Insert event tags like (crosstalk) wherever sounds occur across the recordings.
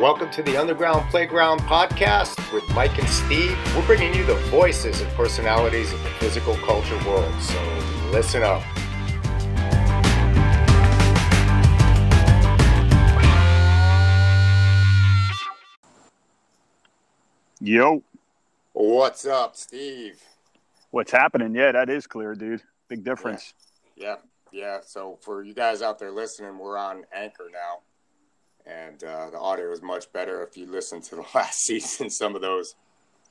Welcome to the Underground Playground podcast with Mike and Steve. We're bringing you the voices and personalities of the physical culture world, so listen up. Yo, What's up, Steve? what's happening? Yeah, that is clear, dude. Big difference. Yeah, yeah. So for you guys out there listening, we're on Anchor now, and uh, the audio is much better. If you listen to the (laughs) last season, some of those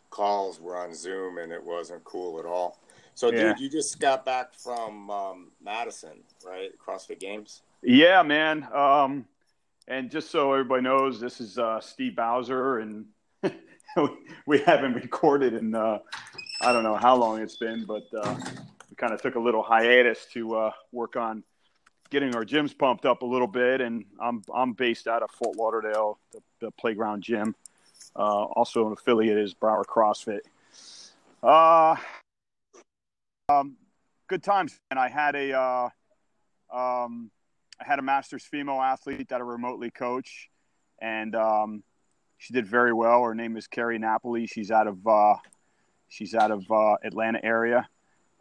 calls were on Zoom, and it wasn't cool at all. So, Yeah. dude, you just got back from um, Madison, right? CrossFit Games. Yeah, man. Um, and just so everybody knows, this is uh, Steve Bowser, and (laughs) we haven't recorded in uh, I don't know how long it's been, but uh, we kind of took a little hiatus to uh, work on getting our gyms pumped up a little bit. And I'm I'm based out of Fort Lauderdale, the, the playground gym. Uh, also, an affiliate is Broward CrossFit. Uh, um, good times, and I had a. Uh, um, I had a master's female athlete that I remotely coach, and um, she did very well. Her name is Carrie Napoli. She's out of uh, she's out of uh, Atlanta area,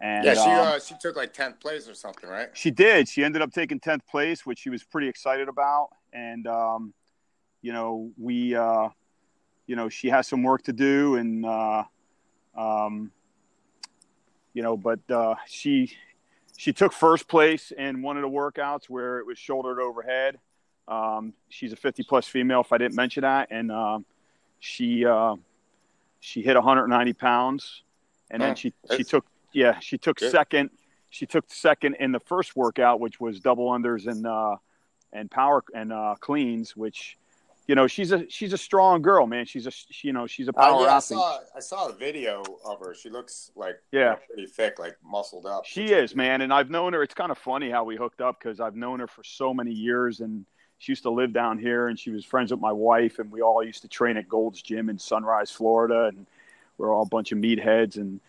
and yeah, she um, uh, she took like tenth place or something, right? she did. She ended up taking tenth place, which she was pretty excited about. And um, you know, we, uh, you know, she has some work to do, and uh, um, you know, but uh, she she took first place in one of the workouts where it was shouldered overhead. Um, she's a 50 plus female, if I didn't mention that, and um, she uh, she hit 190 pounds, and then she she took yeah she took Good. second. She took second in the first workout, which was double unders and uh, and power and uh, cleans, which you know she's a she's a strong girl, man. She's a she, you know she's a power yeah, I saw I saw a video of her. She looks like Yeah. pretty thick, like muscled up. She is, man, and I've known her. It's kind of funny how we hooked up because I've known her for so many years, and she used to live down here, and she was friends with my wife, and we all used to train at Gold's Gym in Sunrise, Florida, and we're all a bunch of meatheads. And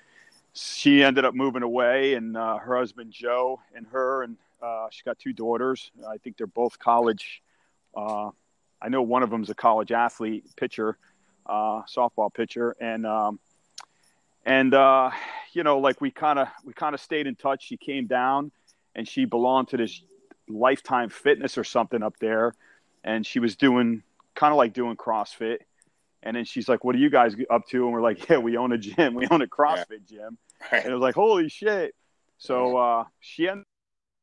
she ended up moving away, and uh, her husband Joe and her, and uh, she got two daughters. I think they're both college. Uh, I know one of them's a college athlete, pitcher, uh, softball pitcher, and um, and uh, you know, like we kind of we kind of stayed in touch. She came down, and she belonged to this Lifetime Fitness or something up there, and she was doing kind of like doing CrossFit. And then she's like, "What are you guys up to?" And we're like, "Yeah, we own a gym. We own a CrossFit gym." And it was like, "Holy shit!" So uh, she ended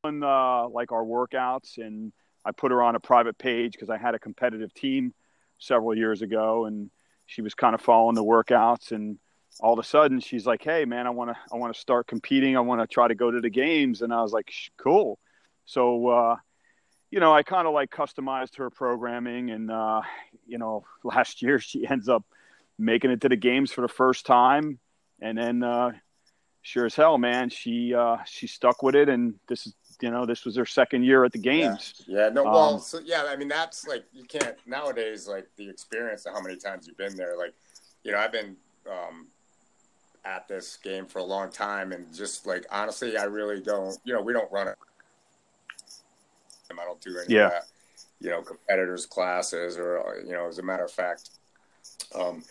up doing uh, like our workouts, and I put her on a private page because I had a competitive team several years ago, and she was kind of following the workouts and all of a sudden she's like hey man i want to i want to start competing i want to try to go to the games and i was like cool so uh you know i kind of like customized her programming and uh you know (laughs) last year she ends up making it to the games for the first time and then uh sure as hell man she uh she stuck with it and this is you know this was her second year at the games Yeah, no, well, Um, so yeah, I mean, that's like you can't nowadays, like the experience of how many times you've been there. Like, you know, I've been um, at this game for a long time, and just like honestly, I really don't. You know, we don't run it. I don't do any Yeah. of that. You know, competitors classes, or you know, as a matter of fact, um,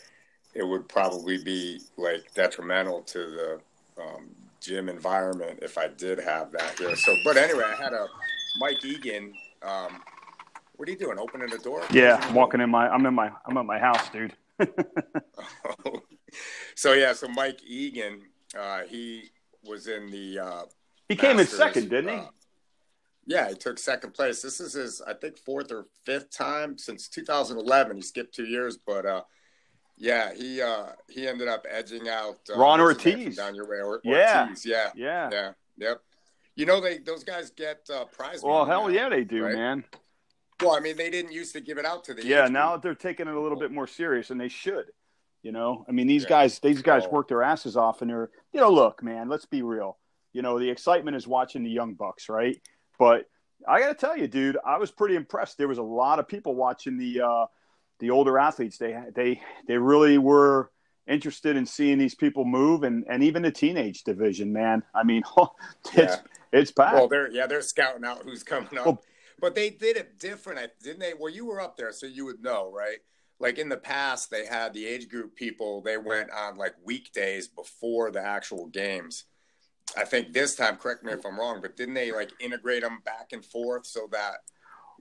it would probably be like detrimental to the um, gym environment if I did have that here. So, but anyway, I had a Mike Egan. Um, what are you doing? Opening the door? yeah i'm walking in my i'm in my i'm at my house dude (laughs) (laughs) so yeah, so Mike Egan, uh, he was in the. Uh, he came in second didn't he uh, yeah, he took second place. This is his, I think, fourth or fifth time since 2011. He skipped two years, but uh, yeah, he uh, he ended up edging out uh, Ron Ortiz. down your way. Or, Yeah. Ortiz, yeah, yeah yeah, yep. You know, they those guys get uh, prize. well hell now, yeah they do right? man Well, I mean, they didn't used to give it out to the Yeah, now group. they're taking it a little bit more serious, and they should. You know, I mean, these Yeah. guys, these guys Well- work their asses off, and they're, you know, look, man, let's be real. You know, the excitement is watching the young bucks, right? But I got to tell you, dude, I was pretty impressed. There was a lot of people watching the uh, the older athletes. They they they really were interested in seeing these people move, and and even the teenage division, man. I mean, (laughs) it's Yeah. it's packed. Well, they're yeah, they're scouting out who's coming up. Well, but they did it different, didn't they? Well, you were up there, so you would know, right? Like in the past, they had the age group people. They went on like weekdays before the actual games. I think this time, correct me if I'm wrong, but didn't they like integrate them back and forth so that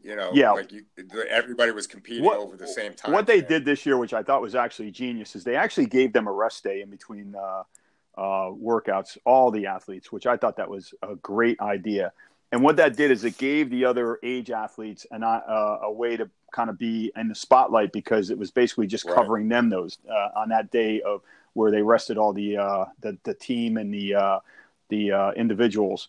you know, yeah. like you, everybody was competing what, over the same time. What they did this year, which I thought was actually genius, is they actually gave them a rest day in between uh, uh, workouts, all the athletes, which I thought that was a great idea. And what that did is it gave the other age athletes an, uh, a way to kind of be in the spotlight because it was basically just right. covering them those uh, on that day of where they rested all the uh, the, the team and the uh, the uh, individuals.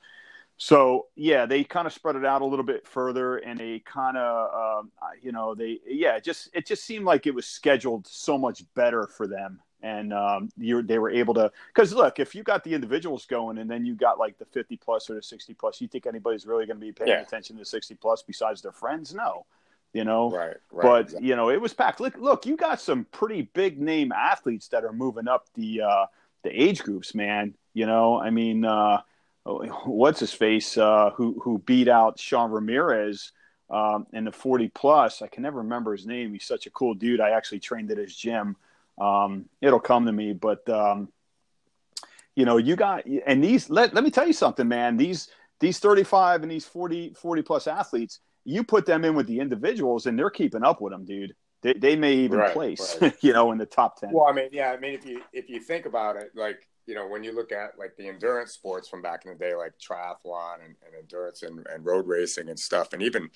So yeah, they kind of spread it out a little bit further, and they kind of, um, you know, they yeah, it just it just seemed like it was scheduled so much better for them and um, you they were able to because look if you got the individuals going and then you got like the 50 plus or the 60 plus you think anybody's really going to be paying yeah. attention to 60 plus besides their friends no you know right, right but exactly. you know it was packed look look you got some pretty big name athletes that are moving up the uh the age groups man you know i mean uh what's his face uh who who beat out sean ramirez um, in the 40 plus i can never remember his name he's such a cool dude i actually trained at his gym um, it'll come to me. But um, you know, you got and these. Let let me tell you something, man. These these 35 and these 40 40 plus athletes, you put them in with the individuals, and they're keeping up with them, dude. They, they may even right, place, right. (laughs) you know, in the top ten. Well, I mean, yeah, I mean, if you if you think about it, like you know, when you look at like the endurance sports from back in the day, like triathlon and, and endurance and, and road racing and stuff, and even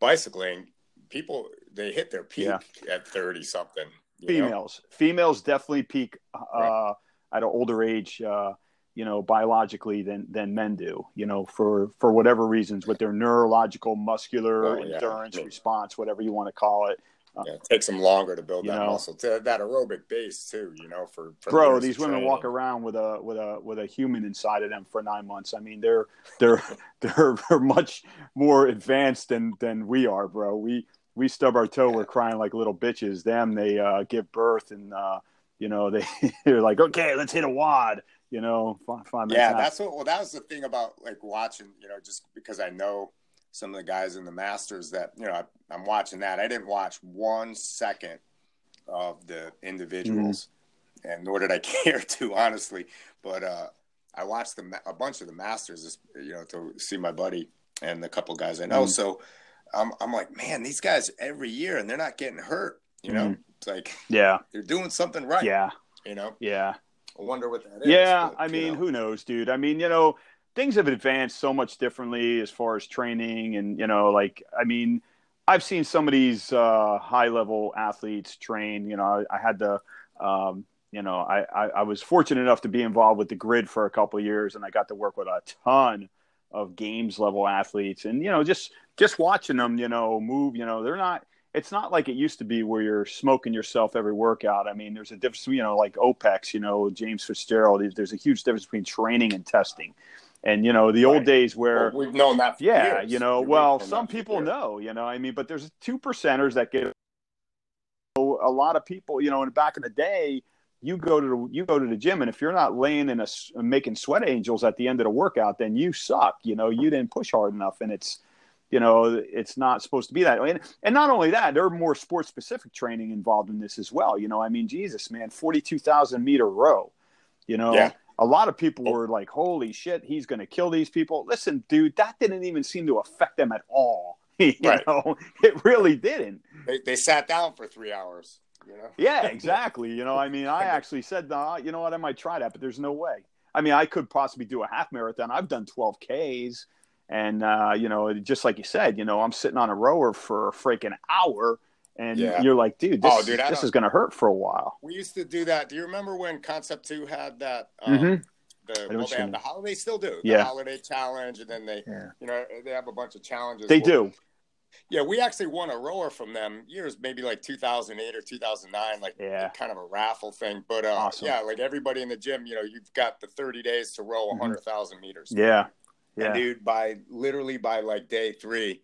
bicycling, people they hit their peak yeah. at thirty something females know? females definitely peak uh, right. at an older age uh, you know biologically than than men do you know for for whatever reasons with their neurological muscular oh, endurance yeah. response whatever you want to call it yeah, it takes them longer to build that know, muscle to that aerobic base too you know for, for bro these women training. walk around with a with a with a human inside of them for nine months i mean they're they're (laughs) they're, they're much more advanced than than we are bro we we stub our toe, we're crying like little bitches. Them, they uh, give birth and uh, you know (laughs) they they're like, okay, let's hit a WOD. You know, five, yeah, that's what. Well, that was the thing about like watching. You know, just because I know some of the guys in the Masters that you know I, am watching that. I didn't watch one second of the individuals, mm-hmm. and nor did I (laughs) care to honestly. But uh, I watched the, a bunch of the Masters, you know, to see my buddy and a couple guys I know. Mm-hmm. So I'm I'm like, man, these guys every year and they're not getting hurt. You know, mm-hmm. it's like yeah, (laughs) they're doing something right. Yeah, you know. Yeah. I wonder what that is. Yeah, but, I mean, know. who knows, dude? I mean, you know, things have advanced so much differently as far as training, and you know, like, I mean, I've seen some of these uh, high level athletes train. You know, I, I had the um, you know, I, I, I, was fortunate enough to be involved with the grid for a couple years and I got to work with a ton of games level athletes and you know just just watching them you know move you know they're not it's not like it used to be where you're smoking yourself every workout i mean there's a difference you know like opex you know james fitzgerald there's a huge difference between training and testing and you know the right. old days where well, we've known that yeah years. you know we've well some people know you know i mean but there's two percenters that get so a lot of people you know and back in the day you go to the, you go to the gym and if you're not laying in a making sweat angels at the end of the workout then you suck you know you didn't push hard enough and it's you know it's not supposed to be that way and, and not only that there are more sports specific training involved in this as well you know i mean jesus man 42000 meter row you know yeah. A lot of people were like holy shit he's going to kill these people listen dude that didn't even seem to affect them at all (laughs) you right. know it really didn't they, they sat down for three hours you know? Yeah, (laughs) exactly. You know, I mean, I (laughs) actually said, nah, you know what, I might try that, but there's no way. I mean, I could possibly do a half marathon. I've done 12 Ks, and uh, you know, just like you said, you know, I'm sitting on a rower for a freaking hour, and yeah. you're like, dude, this, oh, dude, this is going to hurt for a while. We used to do that. Do you remember when Concept Two had that? Um, mm-hmm. The, well, they have the holiday still do the yeah. holiday challenge, and then they, yeah. you know, they have a bunch of challenges. They do. Yeah, we actually won a rower from them years, maybe like 2008 or 2009, like yeah. kind of a raffle thing. But uh, awesome. yeah, like everybody in the gym, you know, you've got the 30 days to row 100,000 mm-hmm. meters. Yeah. Yeah. And dude, by literally by like day three,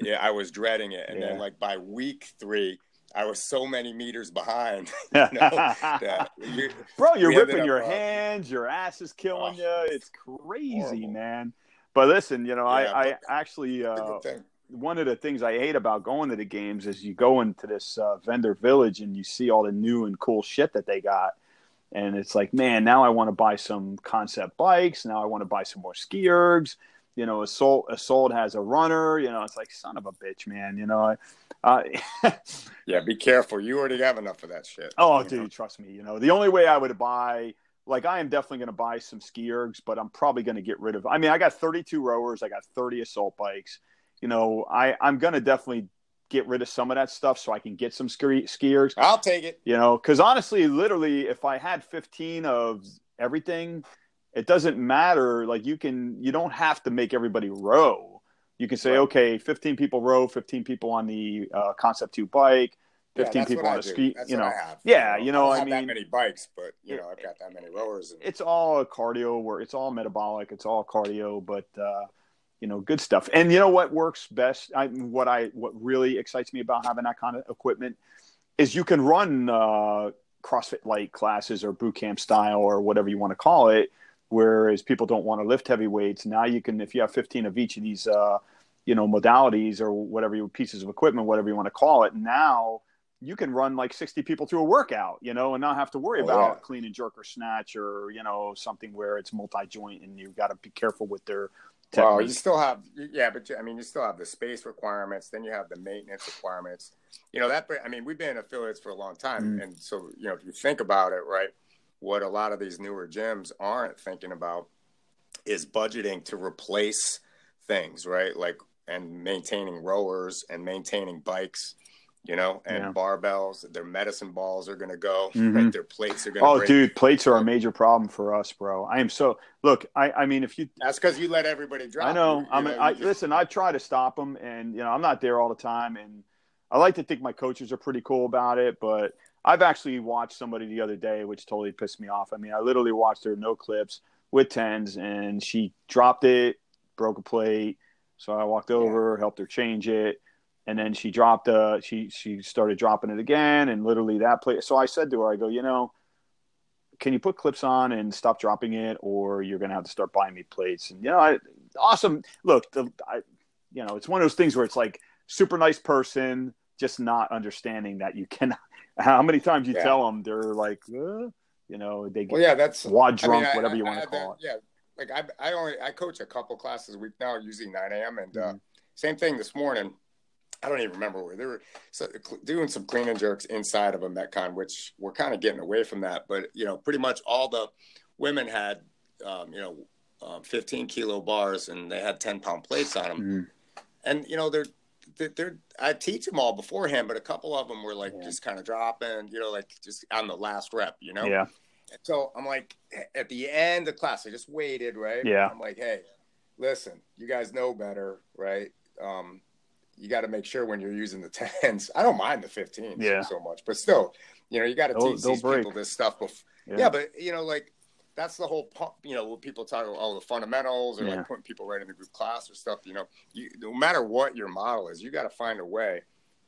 yeah, I was dreading it. And yeah. then like by week three, I was so many meters behind. (laughs) You know, (laughs) Bro, you're ripping your up, hands, your ass is killing oh, you. It's crazy, horrible. man. But listen, you know, yeah, I, I actually uh, one of the things I hate about going to the games is you go into this uh, vendor village and you see all the new and cool shit that they got, and it's like, man, now I want to buy some concept bikes. Now I want to buy some more ski ergs. You know, Assault Assault has a runner. You know, it's like son of a bitch, man. You know, uh, (laughs) yeah, be careful. You already have enough of that shit. Oh, dude, know? trust me. You know, the only way I would buy like I am definitely going to buy some ski ergs, but I'm probably going to get rid of. I mean, I got 32 rowers, I got 30 assault bikes. You know, I I'm going to definitely get rid of some of that stuff so I can get some ski skiers. I'll take it. You know, because honestly, literally, if I had 15 of everything, it doesn't matter. Like you can, you don't have to make everybody row. You can say, right. okay, 15 people row, 15 people on the uh, Concept Two bike, 15 yeah, people on a ski. You know, yeah, you know, I, I mean, that many bikes, but you know, I've got that many rowers. And... It's all a cardio, where it's all metabolic, it's all cardio, but. uh you know, good stuff. And you know what works best? I, what I what really excites me about having that kind of equipment is you can run uh, CrossFit light classes or boot camp style or whatever you want to call it. Whereas people don't want to lift heavy weights, now you can if you have 15 of each of these, uh, you know, modalities or whatever you pieces of equipment, whatever you want to call it. Now you can run like 60 people through a workout, you know, and not have to worry oh, about yeah. clean and jerk or snatch or, you know, something where it's multi joint and you've got to be careful with their well, you still have, yeah, but I mean, you still have the space requirements. Then you have the maintenance requirements. You know that. I mean, we've been affiliates for a long time, mm. and so you know, if you think about it, right, what a lot of these newer gyms aren't thinking about is budgeting to replace things, right? Like and maintaining rowers and maintaining bikes you know, and yeah. barbells, their medicine balls are going to go, mm-hmm. like their plates are going to Oh, break. dude, plates are a major problem for us, bro. I am so, look, I, I mean, if you, that's because you let everybody drop. I know. You, I'm, know, I, just... listen, I try to stop them and, you know, I'm not there all the time. And I like to think my coaches are pretty cool about it, but I've actually watched somebody the other day, which totally pissed me off. I mean, I literally watched her no clips with tens and she dropped it, broke a plate. So I walked over, yeah. helped her change it and then she dropped uh she she started dropping it again and literally that play so i said to her i go you know can you put clips on and stop dropping it or you're gonna have to start buying me plates and you know I, awesome look the I, you know it's one of those things where it's like super nice person just not understanding that you (laughs) can how many times you yeah. tell them they're like uh, you know they get well, yeah that's WOD drunk I mean, whatever I, you want to call it yeah like I, I only i coach a couple classes a week now usually 9 a.m and uh, mm-hmm. uh, same thing this morning I don't even remember where they were doing some clean and jerks inside of a Metcon, which we're kind of getting away from that. But you know, pretty much all the women had, um, you know, um, 15 kilo bars and they had 10 pound plates on them. Mm. And you know, they're, they're, they're, I teach them all beforehand, but a couple of them were like yeah. just kind of dropping, you know, like just on the last rep, you know. Yeah. So I'm like, at the end of class, I just waited, right? Yeah. I'm like, hey, listen, you guys know better, right? Um, you got to make sure when you're using the (laughs) tens. I don't mind the 15s yeah. so much, but still, you know, you got to teach these break. people this stuff. Before. Yeah. yeah. but you know, like that's the whole, you know, when people talk about all the fundamentals or yeah. like putting people right in the group class or stuff. You know, you, no matter what your model is, you got to find a way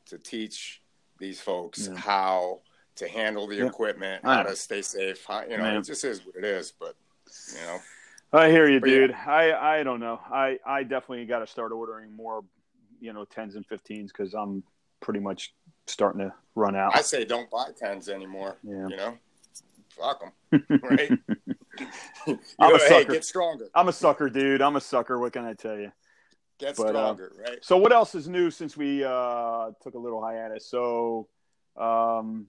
to teach these folks yeah. how to handle the equipment, how to stay safe. How, you know, Man. it just is what it is. But you know. I hear you, dude. Yeah. I I don't know. I I definitely got to start ordering more you know tens and fifteens because I'm pretty much starting to run out. I say don't buy tens anymore. Yeah. You know, fuck them. (laughs) Right. I'm know, a sucker. Hey, get stronger. I'm a sucker, dude. I'm a sucker. What can I tell you? Get but, uh, stronger, uh, right? So what else is new since we uh, took a little hiatus? So, um,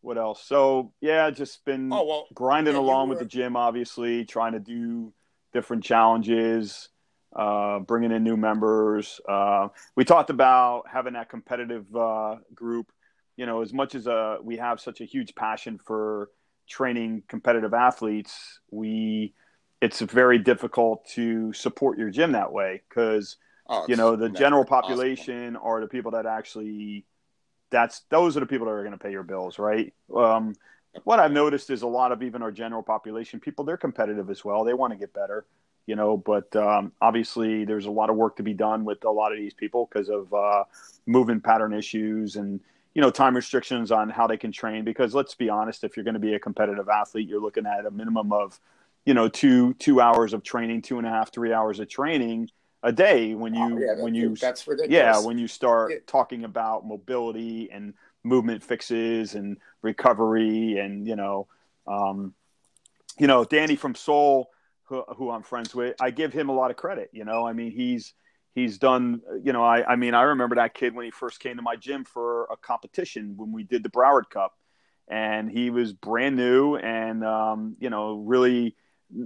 what else? So yeah, just been oh, well, grinding yeah, along were... with the gym, obviously, trying to do different challenges uh, bringing in new members. Uh, we talked about having that competitive uh, group. You know, as much as uh, we have such a huge passion for training competitive athletes, we it's very difficult to support your gym that way because oh, you know the general population possible. are the people that actually that's those are the people that are going to pay your bills, right? Um, what I've noticed is a lot of even our general population people they're competitive as well. They want to get better you know, but um, obviously there's a lot of work to be done with a lot of these people because of uh, movement pattern issues and you know time restrictions on how they can train. Because let's be honest, if you're going to be a competitive athlete, you're looking at a minimum of you know two two hours of training, two and a half, three hours of training a day when you Oh, yeah, when you that's ridiculous. yeah when you start Yeah. talking about mobility and movement fixes and recovery and you know um, you know danny from seoul who, who i'm friends with i give him a lot of credit you know i mean he's he's done you know I, I mean i remember that kid when he first came to my gym for a competition when we did the broward cup. And he was brand new and um, you know really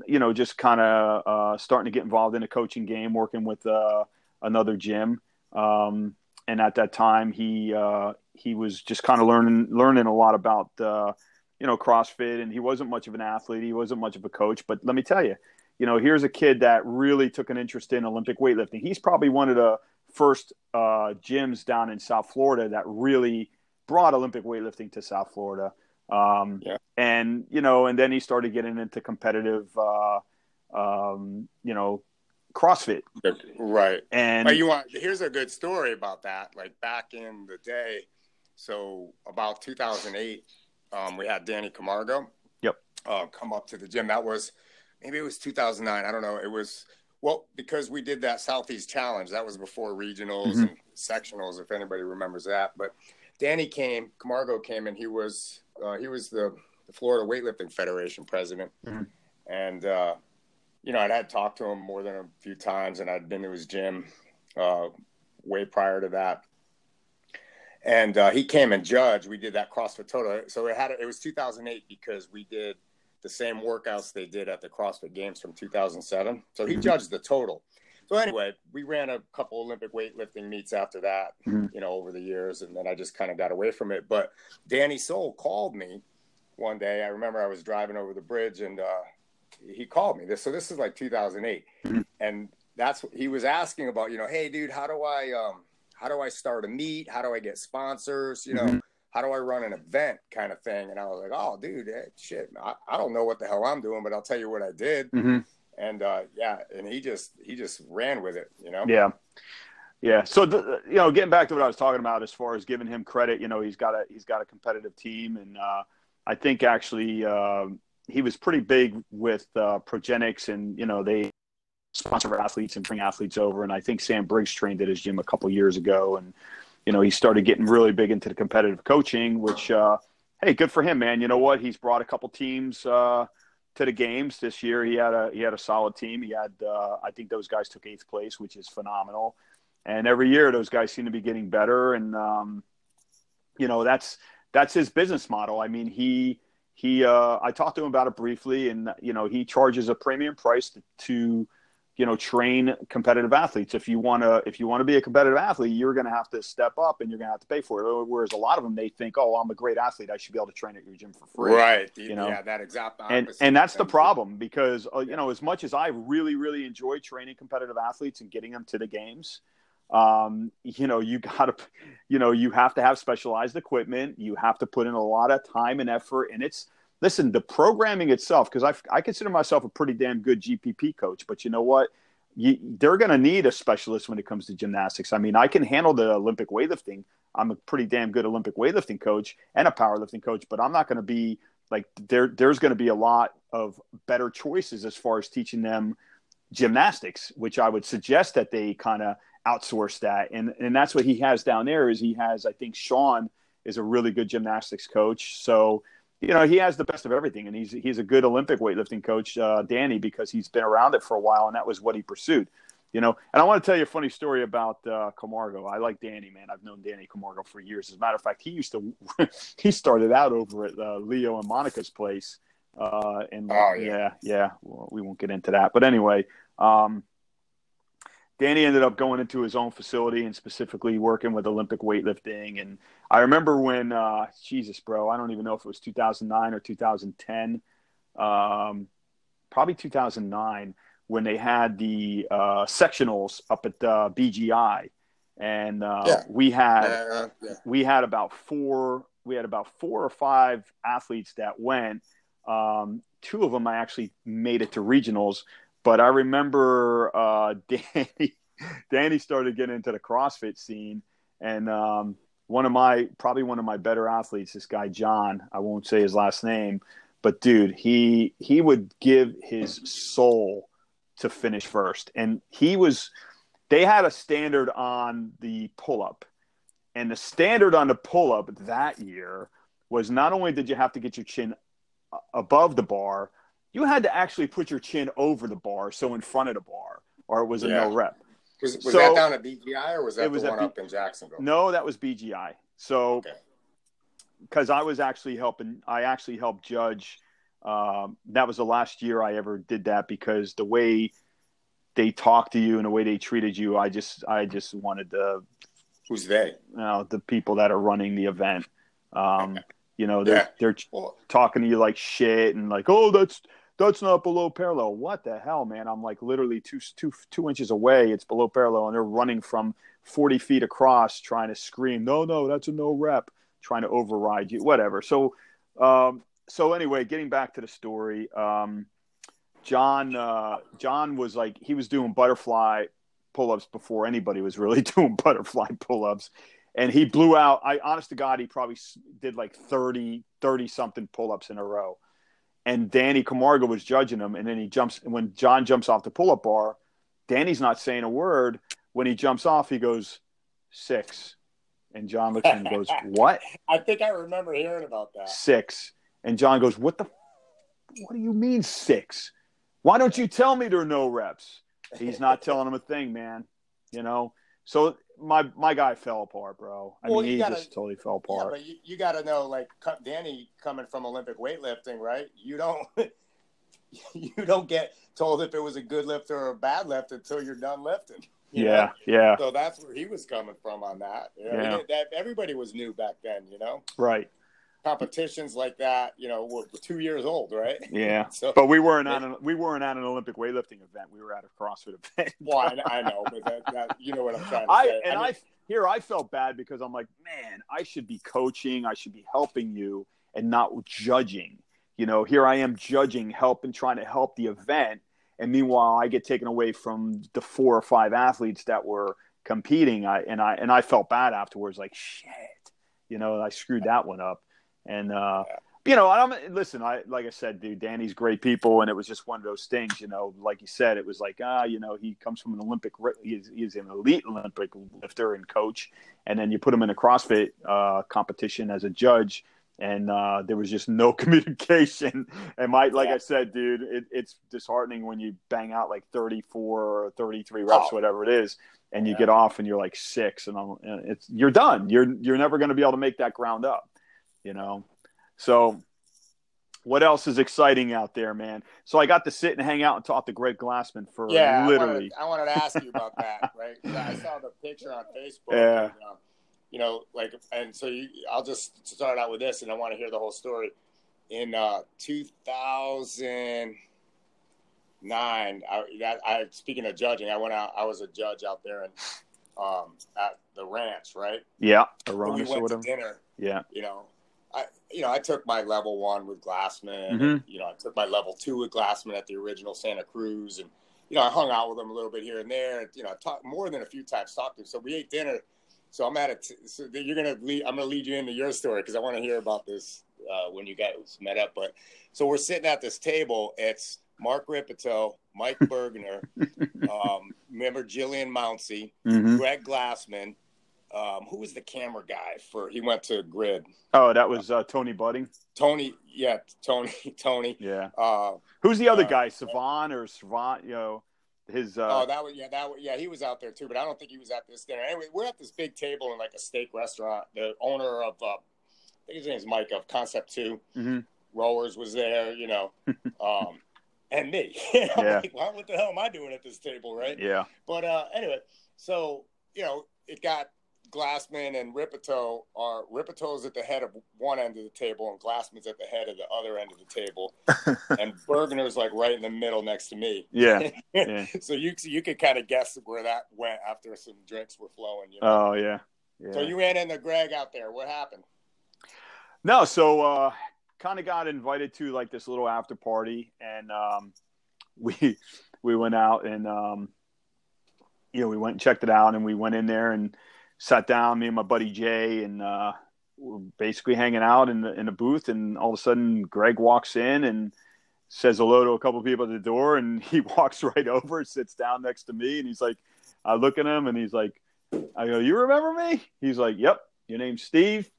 you know just kind of uh, starting to get involved in a coaching game working with uh, another gym. Um, and at that time he uh, he was just kind of learning learning a lot about uh, you know CrossFit. And he wasn't much of an athlete. He wasn't much of a coach. But let me tell you you know here's a kid that really took an interest in Olympic weightlifting he's probably one of the first uh, gyms down in South Florida that really brought Olympic weightlifting to South Florida um, Yeah. and you know and then he started getting into competitive uh, um, you know CrossFit right. and Oh, you want? Here's a good story about that. Like back in the day, so about 2008, um, we had Danny Camargo. Yep. Uh, come up to the gym. That was maybe it was 2009. I don't know. It was well because we did that Southeast Challenge. That was before regionals Mhm. and sectionals, if anybody remembers that. But Danny came. Camargo came, and he was uh, he was the, the Florida Weightlifting Federation president, Mhm. and. Uh, you know, I'd had talked to him more than a few times, and I'd been to his gym uh, way prior to that. And uh, he came and judged. We did that CrossFit Total. So it had it was 2008 because we did the same workouts they did at the CrossFit Games from 2007. So he Mhm. judged the total. So anyway, we ran a couple Olympic weightlifting meets after that, Mhm. you know, over the years, and then I just kind of got away from it. But Danny Soul called me one day. I remember I was driving over the bridge, and uh, he called me. This so this is like 2008, Mhm. and that's he was asking about. You know, hey, dude, how do I um how do I start a meet? How do I get sponsors? You know. How do I run an event kind of thing? And I was like, oh, dude, eh, shit, I, I don't know what the hell I'm doing, but I'll tell you what I did Mhm. and uh, yeah, and he just he just ran with it, you know. Yeah. Yeah. So the, you know, getting back to what I was talking about as far as giving him credit, you know, he's got a he's got a competitive team, and uh, I think actually uh, he was pretty big with uh, Progenex, and you know they sponsor athletes and bring athletes over, and I think Sam Briggs trained at his gym a couple years ago, and you know he started getting really big into the competitive coaching, which uh, hey, good for him, man. You know what? He's brought a couple teams. Uh, to the games this year. He had a he had a solid team. He had uh, I think those guys took eighth place, which is phenomenal. And every year those guys seem to be getting better. And um, you know that's that's his business model. I mean he he uh, I talked to him about it briefly, and you know he charges a premium price to, to you know train competitive athletes. If you want to if you want to be a competitive athlete, you're going to have to step up and you're going to have to pay for it. Whereas a lot of them they think, oh, I'm a great athlete, I should be able to train at your gym for free Right. You know? yeah, that exact and and that's the problem because uh, you know as much as I really really enjoy training competitive athletes and getting them to the games, um, you know you (laughs) got to, you know you have to have specialized equipment. You have to put in a lot of time and effort, and it's listen the programming itself because I I consider myself a pretty damn good GPP coach, but you know what. You, they're going to need a specialist when it comes to gymnastics. I mean, I can handle the Olympic weightlifting. I'm a pretty damn good Olympic weightlifting coach and a powerlifting coach, but I'm not going to be like there there's going to be a lot of better choices as far as teaching them gymnastics which i would suggest that they kind of outsource that and and that's what he has down there is he has i think sean is a really good gymnastics coach so you know he has the best of everything and he's he's a good olympic weightlifting coach uh, danny because he's been around it for a while and that was what he pursued you know. And i want to tell you a funny story about uh, camargo. I like danny man. I've known danny camargo for years. As a matter of fact he used to (laughs) he started out over at uh, leo and monica's place uh, and Oh, yeah. yeah. yeah, well, we won't get into that. But anyway um, danny ended up going into his own facility and specifically working with olympic weightlifting and i remember when uh, jesus bro i don't even know if it was 2009 or 2010 um, probably 2009 when they had the uh, sectionals up at uh, BGI, and uh, Yeah. we had yeah. we had about four we had about four or five athletes that went. Um, two of them I actually made it to regionals, but I remember uh, (laughs) Danny Danny started getting into the CrossFit scene, and um, one of my probably one of my better athletes, this guy John, I won't say his last name, but dude, he he would give his soul to finish first, and he was they had a standard on the pull up, and the standard on the pull up that year was not only did you have to get your chin above the bar, you had to actually put your chin over the bar, so in front of the bar, or it was a Yeah. no rep. Was, was So- that down at BGI or was that was the one B- up in Jacksonville? No, that was BGI. So, Okay. because I was actually helping, I actually helped judge. Um, that was the last year I ever did that because the way they talked to you and the way they treated you, I just, I just wanted the, Who's they? you know, the people that are running the event. Um, you know, they're Yeah. they're Well, talking to you like shit and like, oh, that's that's not below parallel. What the hell, man? I'm like literally two two two inches away. It's below parallel, and they're running from 40 feet across, trying to scream, no, no, that's a no rep, trying to override you, whatever. So, um, so anyway, getting back to the story, um, John uh, John was like he was doing butterfly pull-ups before anybody was really (laughs) doing butterfly pull-ups and he blew out i honest to god he probably did like 30 30 something pull-ups in a row and danny camargo was judging him and then he jumps when john jumps off the pull-up bar danny's not saying a word. When he jumps off he goes six. And john looks and goes (laughs) what? I think I remember hearing about that. six. And john goes what the what do you mean six? Why don't you tell me there are no reps? He's not telling him a thing man you know so my my guy fell apart bro i Well, mean he gotta- just totally fell apart. Yeah, but you, you got to know, like Danny coming from Olympic weightlifting, right? You don't (laughs) you don't get told if it was a good lift or a bad lift until you're done lifting. you know? yeah yeah So that's where he was coming from on that. You know, he Yeah. that everybody was new back then. You know, right competitions like that. You know, were two years old, right? yeah (laughs) So, but we weren't at an we weren't at an olympic weightlifting event we were at a crossfit event well, I, (laughs) I know, but that, that, you know what I'm trying to I say. and I, mean, here I felt bad because I'm like, man, I should be coaching, I should be helping you and not judging. You know, here I am judging, helping, trying to help the event, and meanwhile I get taken away from the four or five athletes that were competing. I and I and I felt bad afterwards, like shit, you know, I screwed that one up, and uh, you know, I'm listen. I like I said, dude, Danny's great people, and it was just one of those things. You know, like you said, it was like ah, you know, he comes from an Olympic. He's, he's an elite Olympic lifter and coach, and then you put him in a CrossFit uh, competition as a judge, and uh, there was just no (laughs) communication. And my, like Yeah. I said, dude, it, it's disheartening when you bang out like 34 or 33 reps, Oh. whatever it is, and you Yeah. get off and you're like six, and I'm, and it's you're done. You're you're never going to be able to make that ground up, you know. So, what else is exciting out there, man? So I got to sit and hang out and talk to Greg Glassman for yeah, literally. I wanted, I wanted to ask you about that, (laughs) right? I saw the picture on Facebook. Yeah. And, um, you know, like, and so you, I'll just start out with this, and I want to hear the whole story. In uh, 2009, I, that, I speaking of judging, I went out. I was a judge out there and um, at the ranch, right? yeah, And we Aromas or went to dinner. Yeah, You know, I you know I took my level one with Glassman. Mhm. And, you know, I took my level two with Glassman at the original Santa Cruz, and you know I hung out with him a little bit here and there. You know, I talked more than a few times. Talked to him. So we ate dinner. So I'm at it. So you're gonna lead, I'm gonna lead you into your story because I want to hear about this uh, when you guys met up. But so we're sitting at this table. It's Mark Rippetoe, Mike (laughs) Burgener, um, remember Jillian Mounsey, hmm Greg Glassman. Um, who was the camera guy for? He went to Grid. Oh, that was uh, Tony Budding. Tony, yeah, Tony, (laughs) Tony. Yeah. Uh, Who's the other Uh, guy? Savant or Savant? You know, his. Uh, oh, that was yeah, that was, yeah. He was out there too, but I don't think he was at this dinner. Anyway, we're at this big table in like a steak restaurant. The owner of, uh, I think his name's Mike of Concept Two mhm. Rowers was there, you know, (laughs) um, and me. (laughs) Yeah. like, well, what the hell am I doing at this table, right? Yeah. But uh, anyway, so you know, it got Glassman and Rippetoe are Rippetoe's at the head of one end of the table and Glassman's at the head of the other end of the table, (laughs) and Burgener's like right in the middle next to me. Yeah. (laughs) Yeah. so you you could kind of guess where that went after some drinks were flowing. You know? Oh yeah. Yeah. So you ran into Greg out there. What happened? No, so uh, kind of got invited to like this little after party, and um, we we went out and um, you know we went and checked it out, and we went in there and sat down, me and my buddy Jay, and uh, we're basically hanging out in the in the booth, and all of a sudden Greg walks in and says hello to a couple people at the door, and (laughs) he walks right over, sits down next to me, and he's like, I look at him, and he's like, I go, you remember me? He's like, yep, your name's Steve,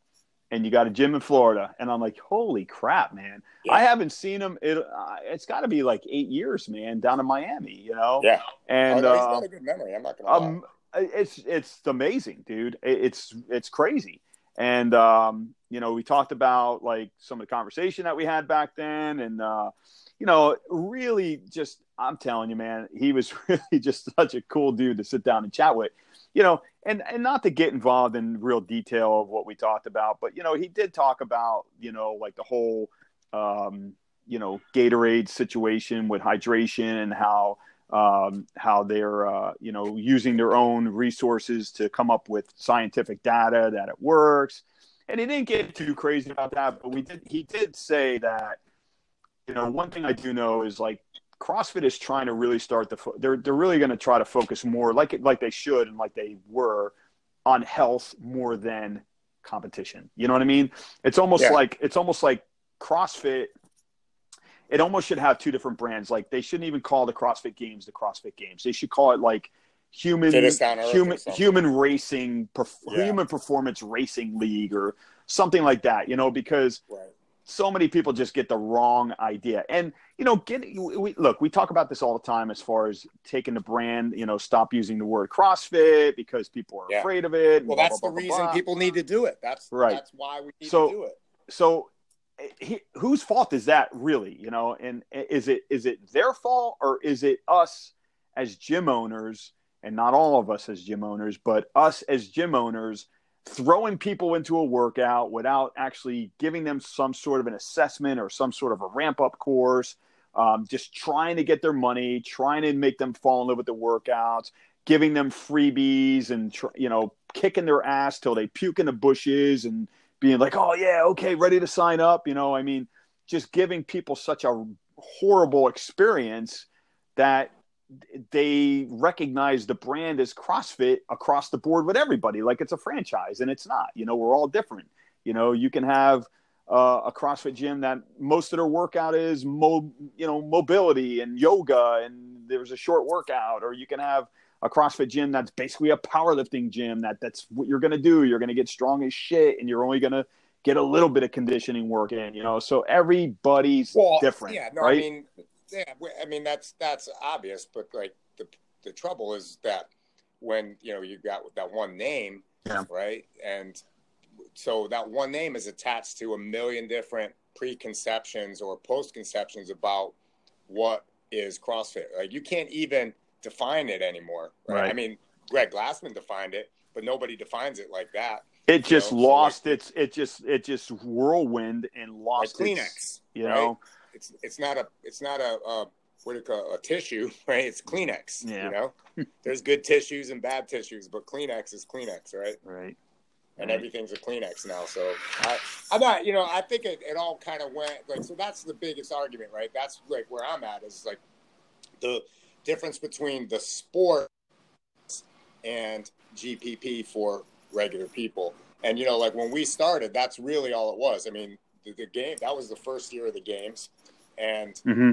and you got a gym in Florida, and I'm like, holy crap, man! Yeah. I haven't seen him. It uh, it's got to be like eight years, man, down in Miami, you know. Yeah, and oh, he's got uh, a good memory. I'm not gonna. Um, lie. It's it's amazing, dude. It's it's crazy. And um, you know, we talked about like some of the conversation that we had back then, and uh, you know, really just I'm telling you, man, he was (laughs) really just such a cool dude to sit down and chat with. You know, and and not to get involved in real detail of what we talked about, but you know, he did talk about you know like the whole um, you know Gatorade situation with hydration and how um, how they're uh, you know using their own resources to come up with scientific data that it works. And he didn't get too crazy about that, but we did. He did say that you know one thing I do know is like CrossFit is trying to really start the. Fo- they're they're really going to try to focus more like like they should and like they were on health more than competition. You know what I mean? It's almost yeah. like it's almost like CrossFit it almost should have two different brands. Like they shouldn't even call the CrossFit Games the CrossFit Games. They should call it like human human human racing perf- yeah. human performance racing league or something like that. You know, because right. so many people just get the wrong idea. And you know, get we, look, we talk about this all the time as far as taking the brand. You know, stop using the word CrossFit because people are yeah. afraid of it. Well, that's blah, the blah, reason blah, people need to do it. That's right. That's why we need so, to do it. So he, whose fault is that really? You know, and is it is it their fault or is it us as gym owners, and not all of us as gym owners, but us as gym owners throwing people into a workout without actually giving them some sort of an assessment or some sort of a ramp up course, um, just trying to get their money, trying to make them fall in love with the workouts, giving them freebies and you know kicking their ass till they puke in the bushes and being like, oh, yeah, okay, ready to sign up. You know, I mean, just giving people such a horrible experience that they recognize the brand as CrossFit across the board with everybody, like it's a franchise, and it's not. You know, we're all different. You know, you can have uh, a CrossFit gym that most of their workout is, mo- you know, mobility and yoga, and there's a short workout, or you can have a CrossFit gym that's basically a powerlifting gym that that's what you're going to do. You're going to get strong as shit and you're only going to get a little bit of conditioning work in, you know. So everybody's well, different. Yeah, no, right? I mean yeah, I mean that's that's obvious, but like the the trouble is that when, you know, you got that one name, yeah. right? And so that one name is attached to a million different preconceptions or postconceptions about what is CrossFit. Like you can't even define it anymore. Right? right. I mean, Greg Glassman defined it, but nobody defines it like that. It just know? lost so like, its. It just it just whirlwind and lost like Kleenex. Its, you right? know, it's it's not a it's not a, a what do you call a tissue, (laughs) right? It's Kleenex. Yeah. You know, (laughs) there's good tissues and bad tissues, but Kleenex is Kleenex, right? Right. And right. everything's a Kleenex now. So I, I'm not, you know, I think it, it all kind of went like so. That's the biggest argument, right? That's like where I'm at is like the difference between the sport and GPP for regular people. And you know, like when we started, that's really all it was. I mean, the, the game that was the first year of the games, and mm-hmm.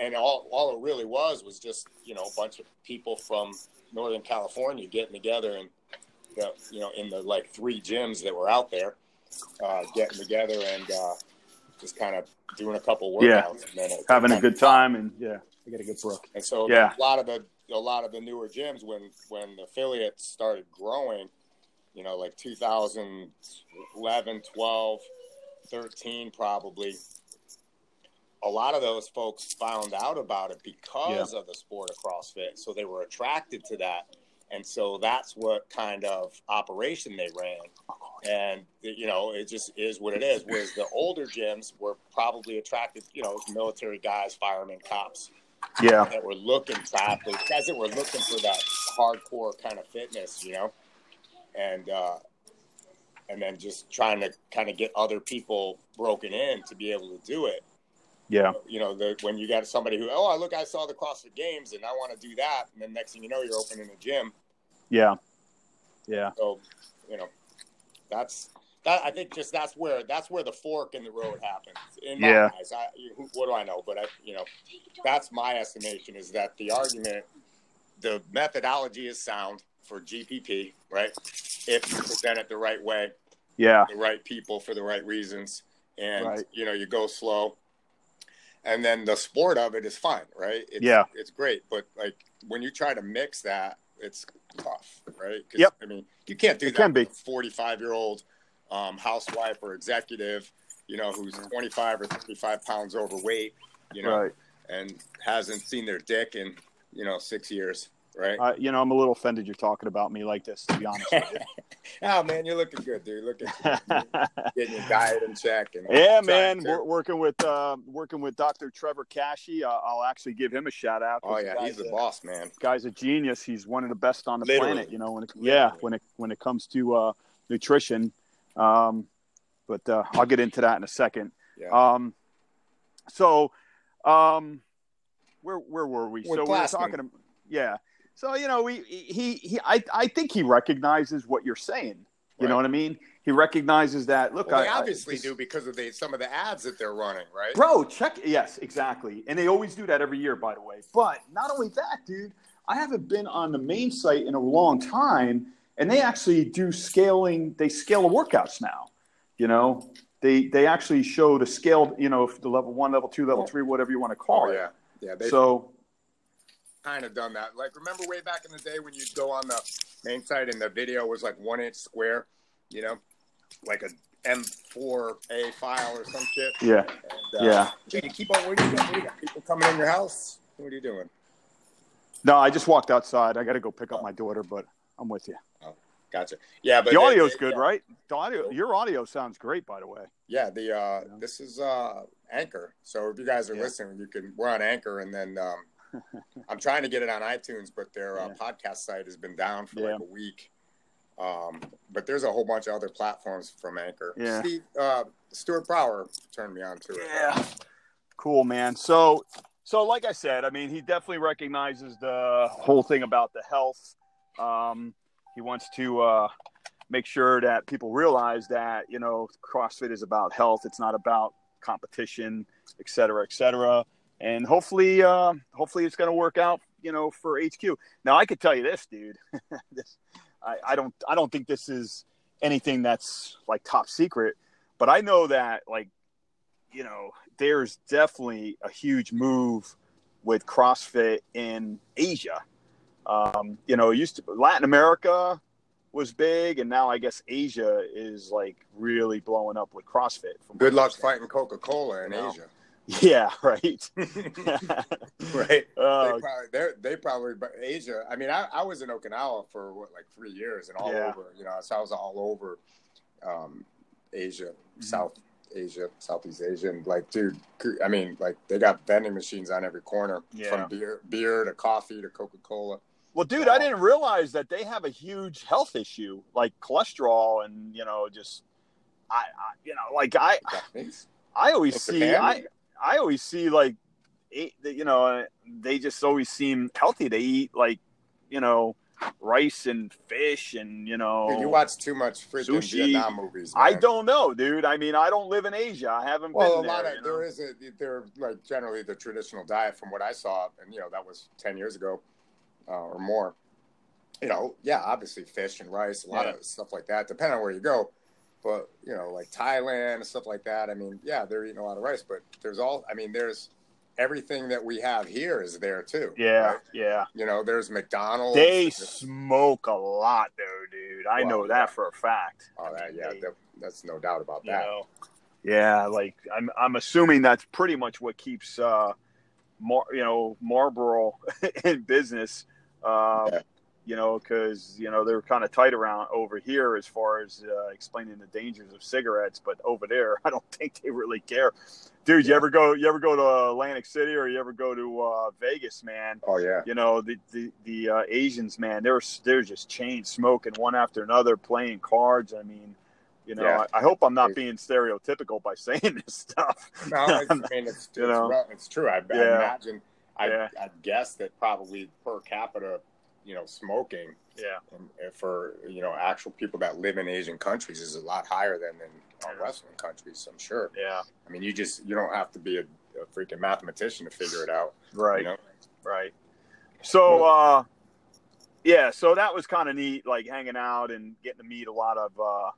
and all all it really was was just you know a bunch of people from Northern California getting together and the, you know in the like three gyms that were out there, uh, getting together and uh, just kind of doing a couple workouts, yeah. having a good time, and yeah. We got a good brook. And so yeah. a lot of the a lot of the newer gyms when when the affiliates started growing, you know, like 2011, 12, 13 probably. A lot of those folks found out about it because yeah. of the sport of CrossFit, so they were attracted to that, and so that's what kind of operation they ran. And you know, it just is what it is. Whereas the older gyms were probably attracted, you know, military guys, firemen, cops, yeah. that were looking for athletes guys that were looking for that hardcore kind of fitness you know? And uh and then just trying to kind of get other people broken in to be able to do it. Yeah. You know the, when you got somebody who oh look i saw the crossfit games and i want to do that and then next thing you know you're opening a gym. Yeah. Yeah. So you know that's that, I think just that's where that's where the fork in the road happens. In my yeah. eyes, I, what do I know? But I, you know, that's my estimation is that the argument, the methodology is sound for GPP, right? If you present it the right way, yeah, the right people for the right reasons, and right. you know, you go slow, and then the sport of it is fine, right? It's, yeah, it's great, but like when you try to mix that, it's tough, right? Yep. I mean, you can't do it that. Can be forty-five year old um, housewife or executive, you know, who's 25 or 35 pounds overweight, you know, right. and hasn't seen their dick in, you know, six years. Right. Uh, you know, I'm a little offended you're talking about me like this, to be honest with you. (laughs) oh, man, you're looking good, dude. Looking (laughs) getting your diet in check. And yeah, man, we're working with uh, working with Dr. Trevor Kashey. Uh, I'll actually give him a shout out. Oh yeah, he's the boss, man. Guy's a genius. He's one of the best on the Literally. planet. You know, when it, yeah, when it when it comes to uh, nutrition, um, but uh, I'll get into that in a second. Yeah. Um, so, um, where where were we? With so we were talking. To, yeah. So you know, we he he I I think he recognizes what you're saying. You right. know what I mean? He recognizes that. Look, well, I they obviously I, do because of the some of the ads that they're running, right? Bro, check. Yes, exactly. And they always do that every year, by the way. But not only that, dude. I haven't been on the main site in a long time, and they actually do scaling. They scale the workouts now. You know, they they actually show the scaled. You know, the level one, level two, level three, whatever you want to call oh, it. Yeah, yeah. They so kind of done that. Like, remember way back in the day when you'd go on the main site and the video was like one inch square. You know, like a M4A file or some shit. Yeah. And, uh, yeah. You keep on. What do you got? What do you got? People coming in your house? What are you doing? No, I just walked outside. I got to go pick up my daughter, but I'm with you. Gotcha. Yeah, but the audio's good, yeah. right? The audio, your audio sounds great, by the way. Yeah, the uh, yeah. this is uh, Anchor. So if you guys are yeah. listening, you can we're on Anchor, and then um, (laughs) I'm trying to get it on iTunes, but their uh, podcast site has been down for like a week. Um, but there's a whole bunch of other platforms from Anchor. Yeah. Steve, uh, Stuart Brower turned me on to it. Yeah. Cool, man. So so, like I said, I mean, he definitely recognizes the whole thing about the health. Um, he wants to uh, make sure that people realize that you know CrossFit is about health. It's not about competition, et cetera, et cetera. And hopefully, uh, hopefully, it's going to work out. You know, for HQ. Now, I could tell you this, dude. (laughs) this, I, I don't, I don't think this is anything that's like top secret, but I know that like you know, there's definitely a huge move with CrossFit in Asia. Um, you know, used to Latin America was big, and now I guess Asia is like really blowing up with CrossFit. Good luck fighting Coca Cola in you know? Asia. (laughs) Yeah, right. (laughs) (laughs) right. Uh, they probably, they probably, but Asia. I mean, I, I was in Okinawa for what, like three years, and all yeah. over. You know, so I was all over um, Asia, mm-hmm. South Asia, Southeast Asia, and like, dude, I mean, like they got vending machines on every corner, yeah. from beer, beer to coffee to Coca Cola. Well, dude, I didn't realize that they have a huge health issue, like cholesterol, and you know, just I, I you know, like I, I always see, I, I always see like, you know, they just always seem healthy. They eat like, you know, rice and fish and you know dude, you watch too much freaking sushi. Vietnam movies. Man. I don't know, dude. I mean, I don't live in Asia. I haven't well, a lot there. Of, there is a there like generally the traditional diet from what I saw, and you know that was ten years ago uh, or more. You know, yeah, obviously fish and rice, a lot yeah. of stuff like that, depending on where you go. But you know, like Thailand and stuff like that. I mean, yeah, they're eating a lot of rice, but there's all. I mean, there's everything that we have here is there too. Yeah, right? yeah. You know, there's McDonald's. They smoke a lot, though, dude. I well, know that for a fact. Oh, that, yeah, that, that's no doubt about that. Know, yeah, like I'm, I'm assuming that's pretty much what keeps, uh, Mar, you know, Marlboro (laughs) in business. Uh, yeah you know, because you know they're kind of tight around over here as far as uh, explaining the dangers of cigarettes, but over there, (laughs) I don't think they really care. Dude, yeah. you ever go? You ever go to Atlantic City or you ever go to uh, Vegas, man? Oh yeah. You know the the, the uh, Asians, man. They're they're just chain smoking one after another, playing cards. I mean, you know, yeah. I, I, hope I'm not being stereotypical by (laughs) saying this stuff. No, (laughs) I mean it's, it's, it's true. I, yeah. I imagine. I, yeah. I guess that probably per capita you know smoking Yeah. and, and for you know actual people that live in Asian countries is a lot higher than in uh, Yeah. Western countries. I'm sure. Yeah. I mean, you just you don't have to be a, a freaking mathematician to figure it out. Right. You know? Right. So, uh, yeah, so that was kind of neat, like hanging out and getting to meet a lot of uh,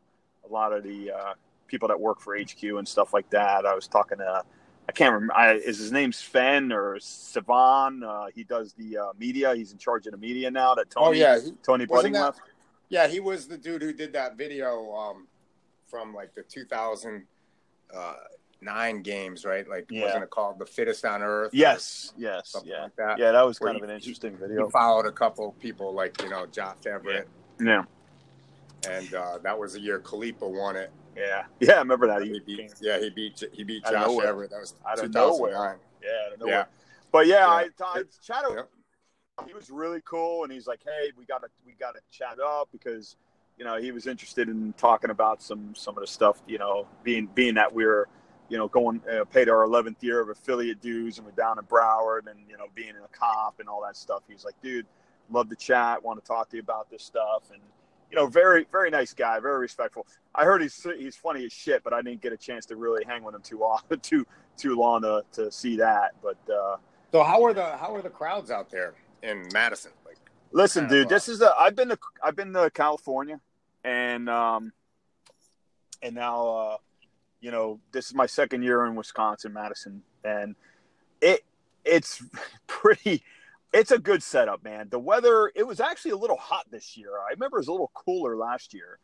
a lot of the uh, people that work for HQ and stuff like that. I was talking to, I can't remember, I, is his name Sven or Sivan? Uh, he does the uh, media. He's in charge of the media now. That Tony, Oh, yeah, he- Tony Budding that- left. Yeah, he was the dude who did that video um, from like the 2009 games, right? Like, Yeah. wasn't it called "The Fittest on Earth"? Yes, yes, yeah, like that. yeah. That was kind of an interesting video. He followed a couple people like you know Josh Everett, Yeah, and uh, that was the year Kalipa won it. Yeah, yeah. I remember that. He beat, yeah, he beat he beat Out of Josh nowhere. Everett. That was Out of 2009. yeah, I don't know. Yeah, But yeah, Yeah. I, I chatted. Yep. He was really cool, and he's like, "Hey, we got to we got to chat up because, you know, he was interested in talking about some some of the stuff, you know, being being that we are you know, going uh, paid our 11th year of affiliate dues, and we're down in Broward, and you know, being a cop and all that stuff. He's like, dude, love to chat, want to talk to you about this stuff, and you know, very very nice guy, very respectful. I heard he's he's funny as shit, but I didn't get a chance to really hang with him too often, (laughs) too too long to, to see that. But uh, So how are the how are the crowds out there in Madison? Like, listen, dude, this is a I've been to I've been to California, and um, and now uh, you know this is my second year in Wisconsin, Madison, and it it's (laughs) pretty. It's a good setup, man. The weather it was actually a little hot this year. I remember it was a little cooler last year,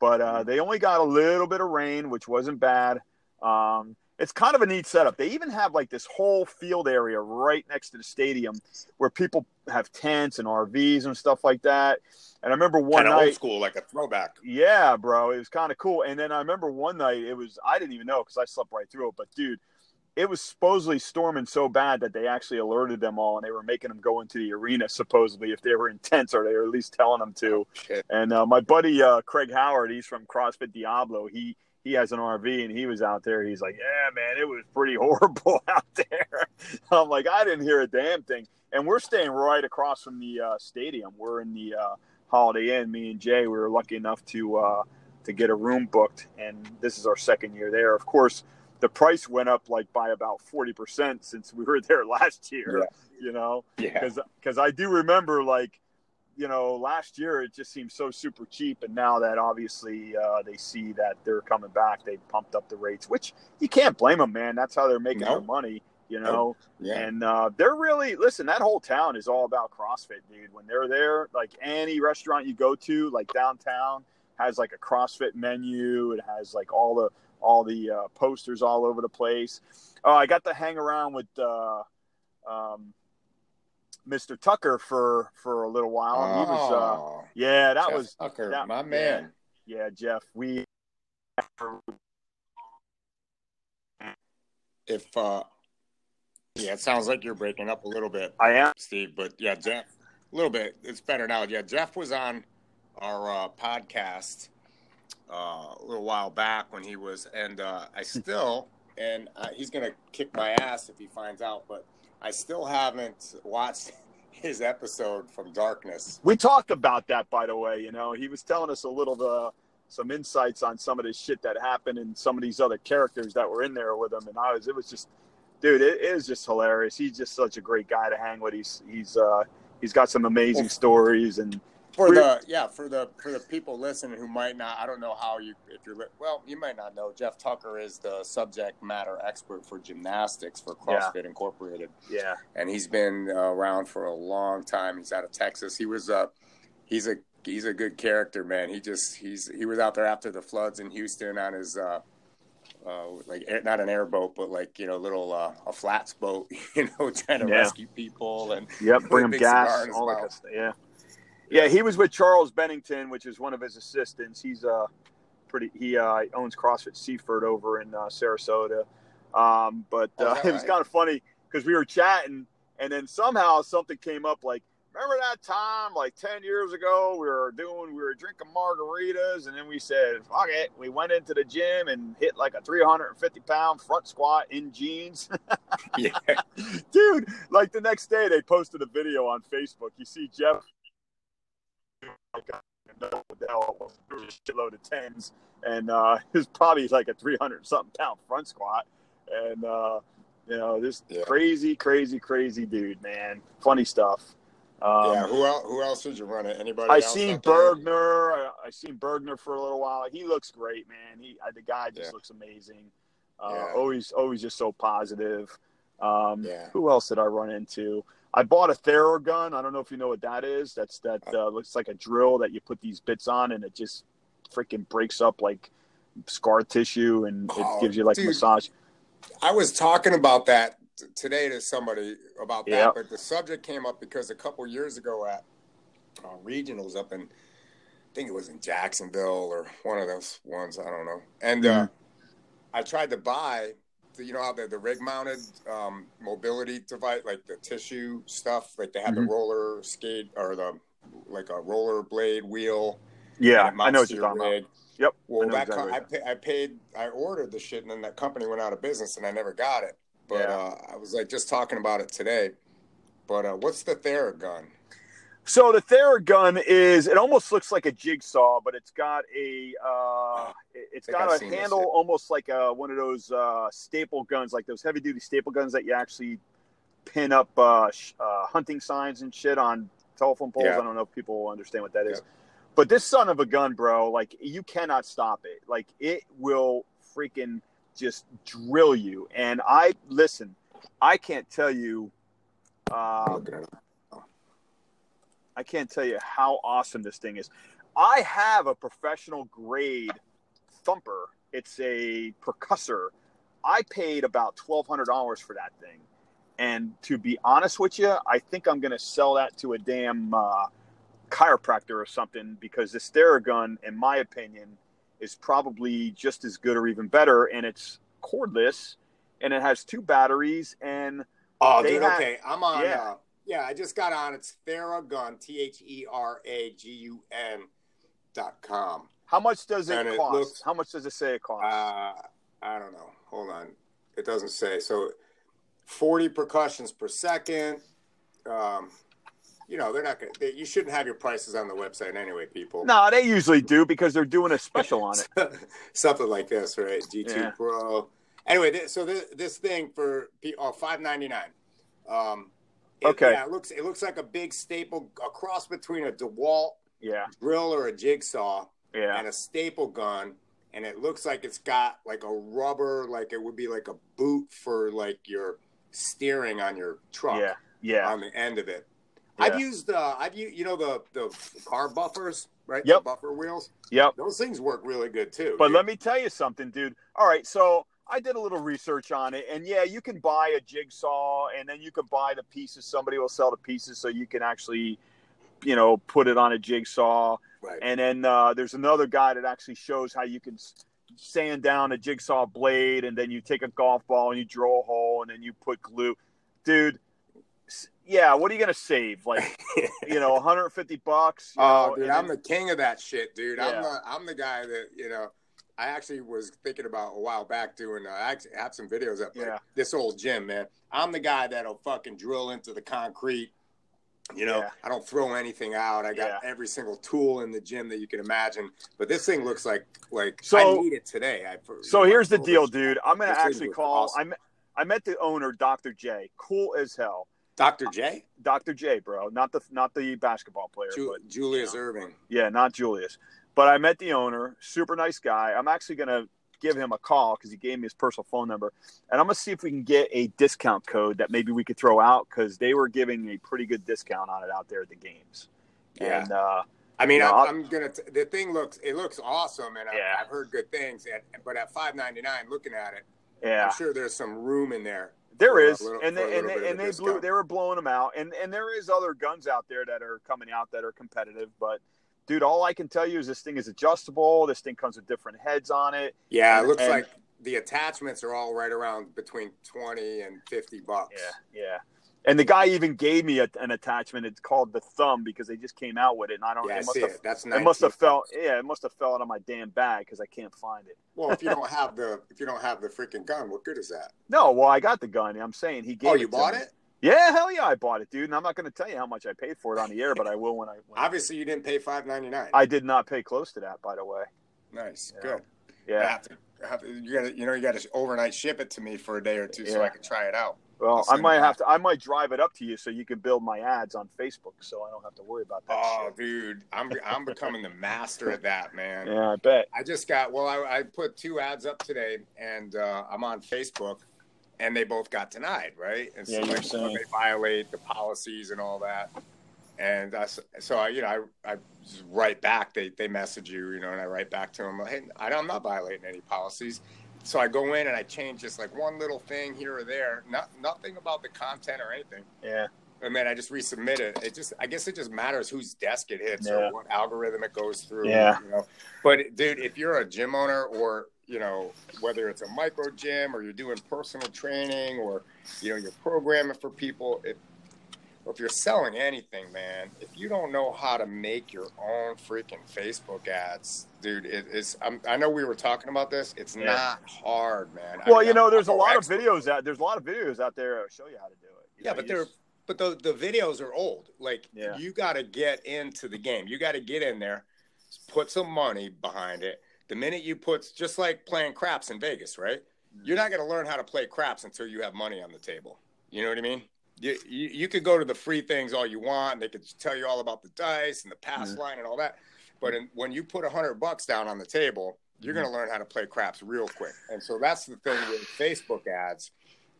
but uh, they only got a little bit of rain, which wasn't bad. Um, it's kind of a neat setup. They even have like this whole field area right next to the stadium where people have tents and RVs and stuff like that. And I remember one kind of night, old school, like a throwback. yeah, bro, it was kind of cool. And then I remember one night, it was I didn't even know because I slept right through it. But dude, it was supposedly storming so bad that they actually alerted them all, and they were making them go into the arena supposedly if they were in tents, or they were at least telling them to. Shit. And uh, my buddy uh, Craig Howard, he's from CrossFit Diablo. He he has an RV and he was out there. He's like, yeah, man, it was pretty (laughs) horrible (laughs) out there. I'm like, I didn't hear a damn thing. And we're staying right across from the uh, stadium. We're in the uh, Holiday Inn. Me and Jay, we were lucky enough to uh, to get a room booked, and this is our second year there. Of course, the price went up like by about forty percent since we were there (laughs) last year. Yeah. You know, Yeah. because because I do remember like you know last year it just seemed so super cheap, and now that obviously uh, they see that they're coming back, they pumped up the rates, which you can't blame them, man. That's how they're making No. their money. You know, Yeah. and uh, they're really listen. That whole town is all about CrossFit, dude. When they're there, like any restaurant you go to, like downtown, has like a CrossFit menu. It has like all the all the uh, posters all over the place. Oh, I got to hang around with uh, um, Mr. Tucker for for a little while. and he was, uh, Oh, yeah, that Jeff was Tucker, that- my man. yeah, Jeff. We If uh, yeah, it sounds like you're breaking up a little bit. I am. Steve. But yeah, Jeff, a little bit. It's better now. Yeah, Jeff was on our uh, podcast uh, a little while back when he was, and uh, I still, and uh, he's gonna kick my ass if he finds out, but I still haven't watched (laughs) his episode from Darkness. We talked about that, by the way. You know, he was telling us a little uh, some insights on some of this shit that happened and some of these other characters that were in there with him. And I was, it was just, dude, it, it was just hilarious. He's just such a great guy to hang with. He's he's uh, he's got some amazing stories and For the yeah, for the for the people listening who might not, I don't know how you if you're well, you might not know. Jeff Tucker is the subject matter expert for gymnastics for Yeah. CrossFit Incorporated. yeah, and he's been uh, around for a long time. He's out of Texas. He was uh, he's a he's a good character, man. He just he's he was out there after the floods in Houston on his uh, uh, like air, not an airboat, but like you know, a little uh, a flats boat, (laughs) you know, trying to Yeah. rescue people and yep, bring cigar gas, all that mouth. kind of stuff. Yeah, yeah. He was with Charles Bennington, which is one of his assistants. He's uh pretty. He uh, owns CrossFit Seaford over in uh, Sarasota. Um, but Oh, uh, (laughs) it was right? kind of funny because we were chatting, and then somehow something came up like. Remember that time, like ten years ago, we were doing, we were drinking margaritas, and then we said, "Fuck it." We went into the gym and hit like a 350 pound front squat in jeans. (laughs) yeah, dude like the next day they posted a video on facebook you see jeff know what the hell it was. A shitload of tens, and uh, (laughs) it was probably like a 300 something pound front squat. And, uh, you know, this Yeah. crazy, crazy, crazy dude, man. Funny stuff. Um, yeah. Who else? Who else did you run it? Anybody? I seen? Burgener. I, I seen Burgener for a little while. He looks great, man. He the guy just Yeah. looks amazing. Uh, Yeah. Always, always just so positive. Um, Yeah. Who else did I run into? I bought a Theragun. I don't know if you know what that is. That's that uh, looks like a drill that you put these bits on, and it just freaking breaks up like scar tissue, and it Oh, gives you like dude. massage. I was talking about that t- today to somebody about that, Yeah. but the subject came up because a couple years ago at uh, regionals up in, I think it was in Jacksonville or one of those ones, I don't know. And uh, I tried to buy, you know how the, the rig mounted um, mobility device, like the tissue stuff, like they have Mhm. the roller skate or the like a roller blade wheel. Yeah, I know what you're your talking about. Yep. I Well, know that exactly co- what I, pay, I paid, I ordered the shit, and then that company went out of business, and I never got it. But Yeah. uh, I was like just talking about it today. But uh, what's the Theragun? So the Theragun is it almost looks like a jigsaw, but it's got a uh, it's got I've a this handle almost like a, one of those uh, staple guns, like those heavy duty staple guns that you actually pin up uh, sh- uh, hunting signs and shit on telephone poles. Yeah. I don't know if people understand what that is. Yeah. But this son of a gun, bro, like you cannot stop it. Like it will freaking just drill you. And I listen, I can't tell you. I'm Um, looking at it. I can't tell you how awesome this thing is. I have a professional grade thumper. It's a percussor. I paid about twelve hundred dollars for that thing, and to be honest with you, I think I'm going to sell that to a damn uh, chiropractor or something because this Theragun, in my opinion, is probably just as good or even better, and it's cordless, and it has two batteries, and Oh, dude, had- okay. I'm on. Yeah. Uh, yeah, I just got on. It's Theragun, T H E R A G U N dot com. how much does it And it cost? looks- how much does it say it costs? Uh, I don't know. Hold on. It doesn't say. So 40 percussions per second. Um, you know, they're not going to, you shouldn't have your prices on the website anyway, people. No, they usually do because they're doing a special on it. (laughs) Something like this, right? G2 Yeah. Pro. Anyway, so this, this thing for P- oh, 599. Um, it, Okay. Yeah, it looks it looks like a big staple, a cross between a DeWalt Yeah, drill or a jigsaw yeah, and a staple gun and it looks like it's got like a rubber like it would be like a boot for like your steering on your truck yeah, yeah. on the end of it Yeah. i've used uh i've used you know the the car buffers right Yep. the buffer wheels Yep. those things work really good too But dude. let me tell you something, dude. All right, so I did a little research on it, and yeah, you can buy a jigsaw, and then you can buy the pieces. Somebody will sell the pieces, so you can actually, you know, put it on a jigsaw. right And then uh, there's another guy that actually shows how you can sand down a jigsaw blade, and then you take a golf ball and you drill a hole, and then you put glue. Dude, yeah, what are you gonna save? Like, (laughs) you know, 150 bucks. you oh know, dude i'm then- the king of that shit dude Yeah. i'm the i'm the guy that you know I actually was thinking about a while back doing. Uh, I actually have some videos up. Like, Yeah. This old gym, man. I'm the guy that'll fucking drill into the concrete. You know, Yeah. I don't throw anything out. I got Yeah. every single tool in the gym that you can imagine. But this thing looks like like So- I need it today. I, So know, here's the deal, dude. I'm gonna actually call. awesome. I met, I met the owner, Dr. J. Cool as hell. Dr. J. Dr. J, bro, not the not the basketball player, Ju- but Julius Erving. yeah, not Julius. But I met the owner, super nice guy. I'm actually gonna give him a call because he gave me his personal phone number, and I'm gonna see if we can get a discount code that maybe we could throw out because they were giving a pretty good discount on it out there at the games. Yeah. And uh, I mean, Yeah, I, I'll- I'm gonna. T- the thing looks it looks awesome, and I, Yeah. I've heard good things. At, but at 5.99, looking at it, yeah, I'm sure there's some room in there. There is, little- and they, and they, and they blew they were blowing them out, and and there is other guns out there that are coming out that are competitive. But dude, all I can tell you is this thing is adjustable. This thing comes with different heads on it. Yeah, it looks and- like the attachments are all right around between 20 and 50 bucks. Yeah, yeah. And the guy even gave me a, an attachment. It's called the thumb because they just came out with it, and I don't. Yeah, it must see have. it. That's It must have 19 fell. Yeah, it must have fell out of my damn bag because I can't find it. Well, if you (laughs) don't have the if you don't have the freaking gun, what good is that? No, well, I got the gun. I'm saying he gave. Oh, you bought me. it? Yeah, hell yeah, I bought it, dude. And I'm not going to tell you how much I paid for it on the air, but I will when I. When Obviously, you didn't pay five ninety nine. I did not pay close to that, by the way. Nice, Yeah. good. Yeah. Have to, have to, you got to, you know, you got to overnight ship it to me for a day or two so I can try it out. Well, I might have to. I might drive it up to you so you can build my ads on Facebook, so I don't have to worry about that. Oh, shit. dude, I'm I'm becoming the master of that, man. Yeah, I bet. I just got well. I, I put two ads up today, and uh, I'm on Facebook, and they both got denied, right? And Yeah, so like, they violate the policies and all that. And I, so I, you know, I, I write back. They they message you, you know, and I write back to them. Hey, I, I'm not violating any policies. So I go in and I change just like one little thing here or there. Not nothing about the content or anything. Yeah. And then I just resubmit it. It just, I guess it just matters whose desk it hits Yeah. or what algorithm it goes through. Yeah. You know, but dude, if you're a gym owner or you know whether it's a micro gym or you're doing personal training or you know you're programming for people, if or if you're selling anything, man, if you don't know how to make your own freaking Facebook ads, dude, it is. I'm, I know we were talking about this. It's Yeah. not hard, man. I Well, mean, you know, I'm there's a no lot of videos out. There's a lot of videos out there that show you how to do it. You Yeah, know, but they're just- but the the videos are old. Like Yeah. you got to get into the game. You got to get in there, put some money behind it. The minute you put just like playing craps in Vegas, right? You're not going to learn how to play craps until you have money on the table. You know what I mean? You, you, you could go to the free things all you want. They could tell you all about the dice and the pass Mhm. line and all that. But in, when you put a hundred bucks down on the table, you're going to learn how to play craps real quick. And so that's the thing with Facebook ads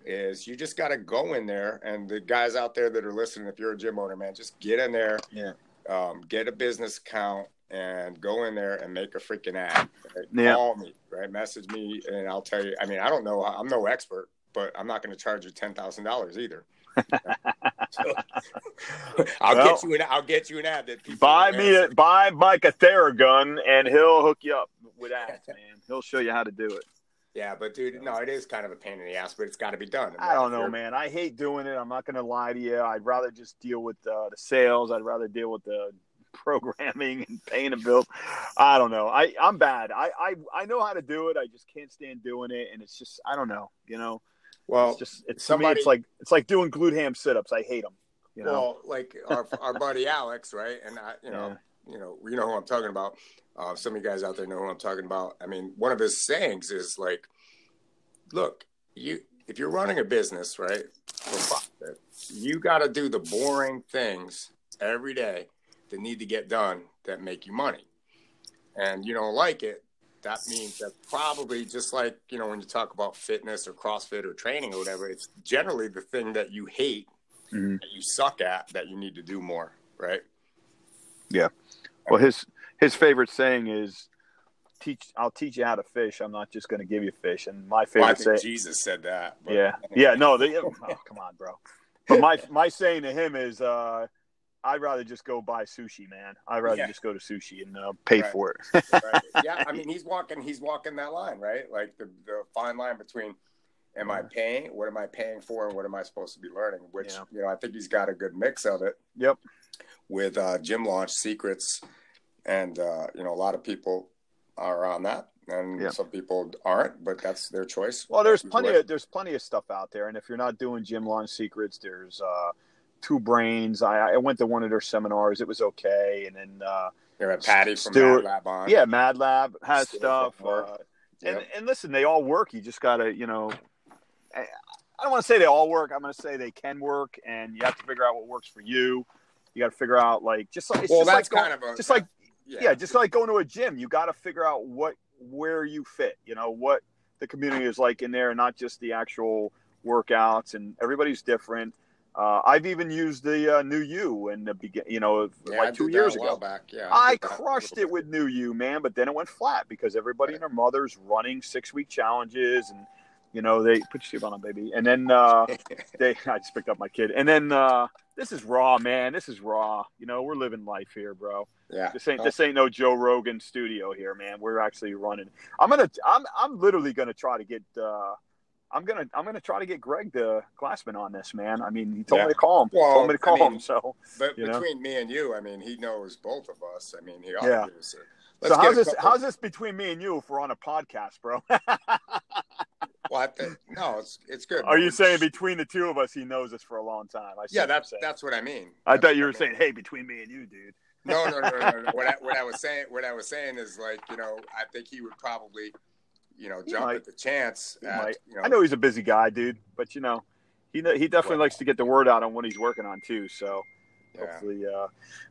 is you just got to go in there and the guys out there that are listening if you're a gym owner man just get in there Yeah. um, get a business account and go in there and make a freaking ad right? Yeah. call me right message me and i'll tell you i mean i don't know i'm no expert but i'm not going to charge you $10000 either So, (laughs) i'll Well, get you an i'll get you an ad that buy me a, buy Mike a Theragun, and he'll hook you up with ads, (laughs) man. He'll show you how to do it. yeah but dude no it is kind of a pain in the ass but it's got to be done I don't know, you're- man. I hate doing it. I'm not going to lie to you. I'd rather just deal with uh, the sales. I'd rather deal with the programming and paying a bill. I don't know. I I'm bad. I I I know how to do it. I just can't stand doing it, and it's just I don't know. You know, well it's just it's somebody- me. It's like it's like doing glute ham sit-ups. I hate them. You know. Well, like our our buddy Alex, right? And I, you know, you know, you know who I'm talking about. Uh, some of you guys out there know who I'm talking about. I mean, one of his sayings is like, "Look, you if you're running a business, right, for profit, you got to do the boring things every day that need to get done that make you money. And you don't like it, that means that probably just like you know when you talk about fitness or CrossFit or training or whatever, it's generally the thing that you hate Mhm. that you suck at that you need to do more, right? Yeah. Well, his his favorite saying is, "Teach. I'll teach you how to fish. I'm not just going to give you fish." And my Well, I favorite think say, Jesus said that. but- yeah, yeah, no, they, oh, come on, bro. But my my saying to him is, uh, I'd rather just go buy sushi, man. I'd rather Yeah. just go to sushi and uh, pay Right. for it. right? (laughs) Yeah, I mean, he's walking, he's walking that line, right? Like the, the fine line between, am I paying? What am I paying for? And what am I supposed to be learning? Which Yeah. you know, I think he's got a good mix of it Yep. with uh, gym launch secrets, and uh, you know, a lot of people are on that, and Yeah. some people aren't, but that's their choice. Well, there's plenty of there's plenty of stuff out there, and if you're not doing gym launch secrets, there's uh, Two Brains. I, I went to one of their seminars; it was okay, and then uh, you know, Patty from Mad Lab on. yeah, Mad Lab has Stuart stuff. Uh, Yep. and and listen, they all work. You just gotta, you know, I I don't want to say they all work. I'm going to say they can work, and you have to figure out what works for you. You got to figure out like just like it's well, just that's like kind going, of a just like yeah. yeah, just like going to a gym. You got to figure out what where you fit. You know what the community is like in there, and not just the actual workouts. And everybody's different. Uh, I've even used the uh, new you in the begin, you know, Yeah, I like two years ago. back. Yeah, I that. crushed it with new you, man, but then it went flat because everybody and their mothers running six week challenges and you know they put your seatbelt on, baby. And then uh, (laughs) they I just picked up my kid. And then uh, this is raw, man. This is raw. You know, we're living life here, bro. yeah. This ain't this ain't no Joe Rogan studio here, man. We're actually running. I'm gonna I'm I'm literally gonna try to get uh I'm gonna I'm gonna try to get Greg the Glassman on this, man. I mean, he told Yeah. me to call him. Well, told me to I call mean, him. So But You know? between me and you, I mean, he knows both of us. I mean, he Yeah. obviously. so how's this how's this between me and you if we're on a podcast, bro? (laughs) Well, I no, it's it's good. Are you saying between the two of us, he knows us for a long time? I Yeah, that's that's what I mean. I That's thought you were I saying, "Hey, between me and you, dude." No, no, no, no, no. What I, what I was (laughs) saying, what I was saying is like, you know, I think he would probably, you know, jump at the chance. At. You know, I know he's a busy guy, dude, but you know, he he definitely Well- likes to get the word out on what he's working on too. So yeah. hopefully, uh,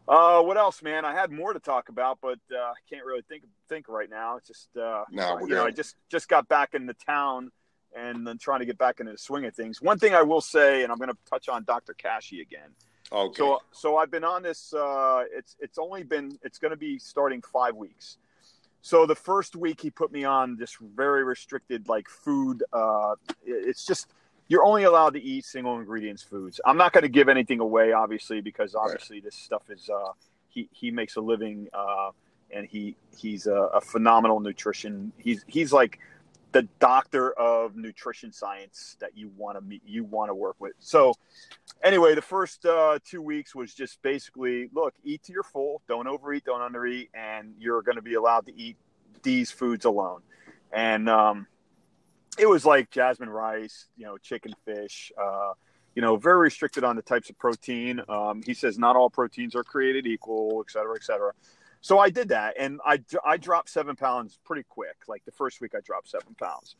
uh, what else, man? I had more to talk about, but uh, I can't really think think right now. It's just uh, No, you know, I just just got back in the town and then trying to get back into the swing of things. One thing I will say, and I'm going to touch on Dr. Kashey again. Okay. So so I've been on this. Uh, it's it's only been it's going to be starting five weeks. So the first week he put me on this very restricted like food. Uh, it's just you're only allowed to eat single ingredients foods. I'm not going to give anything away, obviously, because obviously this stuff is uh, he he makes a living uh, and he he's a, a phenomenal nutrition. He's he's like the doctor of nutrition science that you want to meet you want to work with. So anyway, the first uh, two weeks was just basically look, eat to your full, don't overeat, don't undereat, and you're going to be allowed to eat these foods alone. And um, it was like jasmine rice, you know, chicken, fish, uh, you know, very restricted on the types of protein. Um, he says not all proteins are created equal, et cetera, et cetera. So I did that, and I I dropped seven pounds pretty quick. Like the first week, I dropped seven pounds,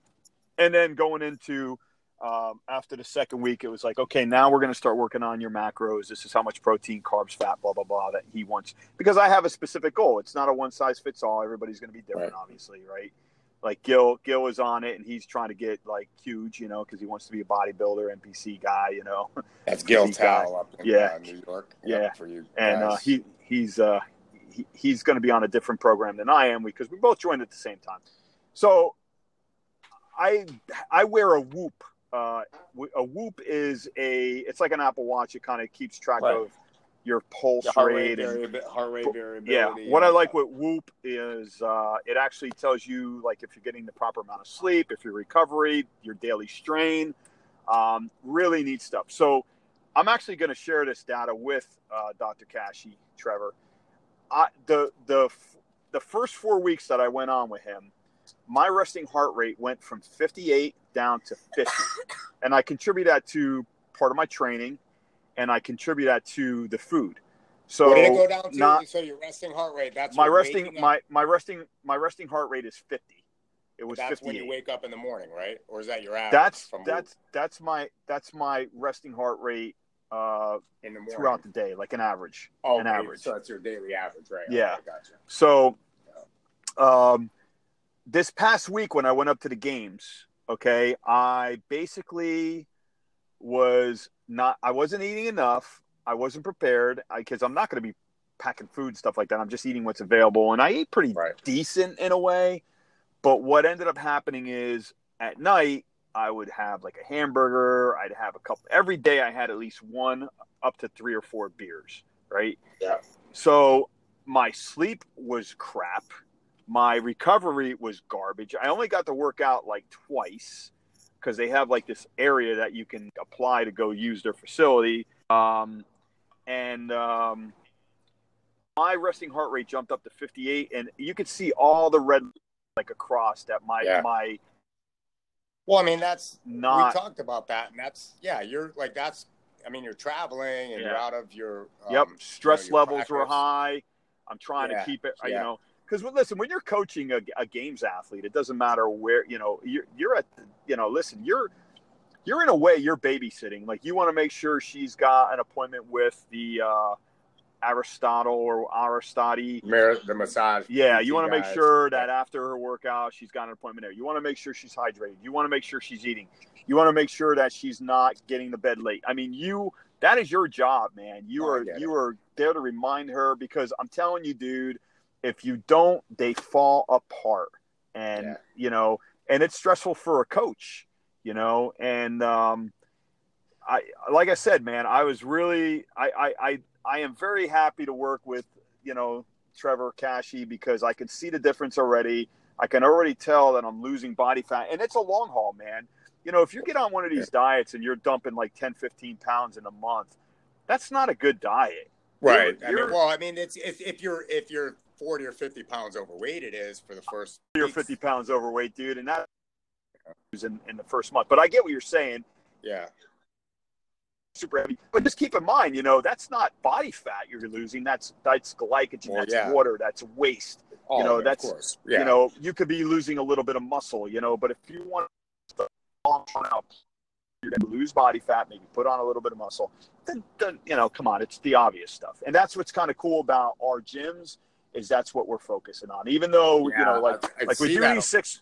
and then going into um, after the second week, it was like, okay, now we're going to start working on your macros. This is how much protein, carbs, fat, blah blah blah that he wants because I have a specific goal. It's not a one size fits all. Everybody's going to be different, Right. obviously, right? Like Gil, Gil is on it, and he's trying to get like huge, you know, because he wants to be a bodybuilder, NPC guy, you know. That's (laughs) Gil. Tal up in Yeah. uh, New York. Yeah. Yep, For you. and uh, he he's uh, he, he's going to be on a different program than I am because we both joined at the same time. So I I wear a Whoop. Uh, a Whoop is a it's like an Apple Watch. It kind of keeps track Right. of your pulse heart rate rate, and heart rate variability. yeah. What I like with Whoop is uh, it actually tells you like if you're getting the proper amount of sleep, if your recovery, your daily strain. Um, really neat stuff. So I'm actually going to share this data with uh, Dr. Kashey, Trevor. I, the the the first four weeks that I went on with him, my resting heart rate went from 58 down to 50, and I contribute that to part of my training, and I contribute that to the food. So what did it go down to? not- so your resting heart rate. That's my resting my my resting my resting heart rate is 50 it was That's when you wake up in the morning, right? Or is that your average? that's from that's that's my that's my resting heart rate uh in the morning throughout the day like an average Oh, an average. So that's your daily average, right? Yeah. Okay, gotcha. so um this past week when i went up to the games okay i basically was not i wasn't eating enough i wasn't prepared because i'm not going to be packing food and stuff like that i'm just eating what's available and i ate pretty Right. decent in a way. But what ended up happening is at night, I would have like a hamburger. I'd have a couple every day. I had at least one up to three or four beers, right? Yeah. So my sleep was crap. My recovery was garbage. I only got to work out like twice because they have like this area that you can apply to go use their facility. Um, and um, my resting heart rate jumped up to 58, and you could see all the red like across that my Yeah. my Well, I mean, that's not we talked about that, and that's yeah. You're like that's. I mean, you're traveling and you're out of your. Um, yep stress you know, your levels were practice. high. I'm trying Yeah, to keep it, uh, you yeah. know, because listen, when you're coaching a, a games athlete, it doesn't matter where you know you're you're at. You know, listen, you're you're in a way you're babysitting. Like you want to make sure she's got an appointment with the uh, Aristotle or Aristati Mar- the massage. Yeah, you want to make sure that after her workout, she's got an appointment there. You want to make sure she's hydrated. You want to make sure she's eating. You want to make sure that she's not getting to bed late. I mean, you that is your job, man. You are you are there to remind her because I'm telling you, dude, if you don't, they fall apart. And Yeah. you know, and it's stressful for a coach, you know, and um I like I said, man, I was really I I I, am very happy to work with, you know, Trevor Kashey because I can see the difference already. I can already tell that I'm losing body fat and it's a long haul, man. You know, if you get on one of these diets and you're dumping like 10, 15 pounds in a month, that's not a good diet. Right. You're- I mean, well, I mean, it's if, if you're if you're forty or fifty pounds overweight, it is for the first. You're weeks. 50 pounds overweight, dude, and that in, in the first month. But I get what you're saying. Yeah. Super heavy, but just keep in mind, you know, that's not body fat you're losing. That's that's glycogen, Well, that's yeah. water, that's waste. Oh, know, of that's-. Yeah. You know, you could be losing a little bit of muscle, you know, but if you want to long out, you're going to lose body fat, maybe put on a little bit of muscle. Then, then you know, come on, it's the obvious stuff, and that's what's kind of cool about our gyms is that's what we're focusing on. Even though you know, like I- I like we do these six,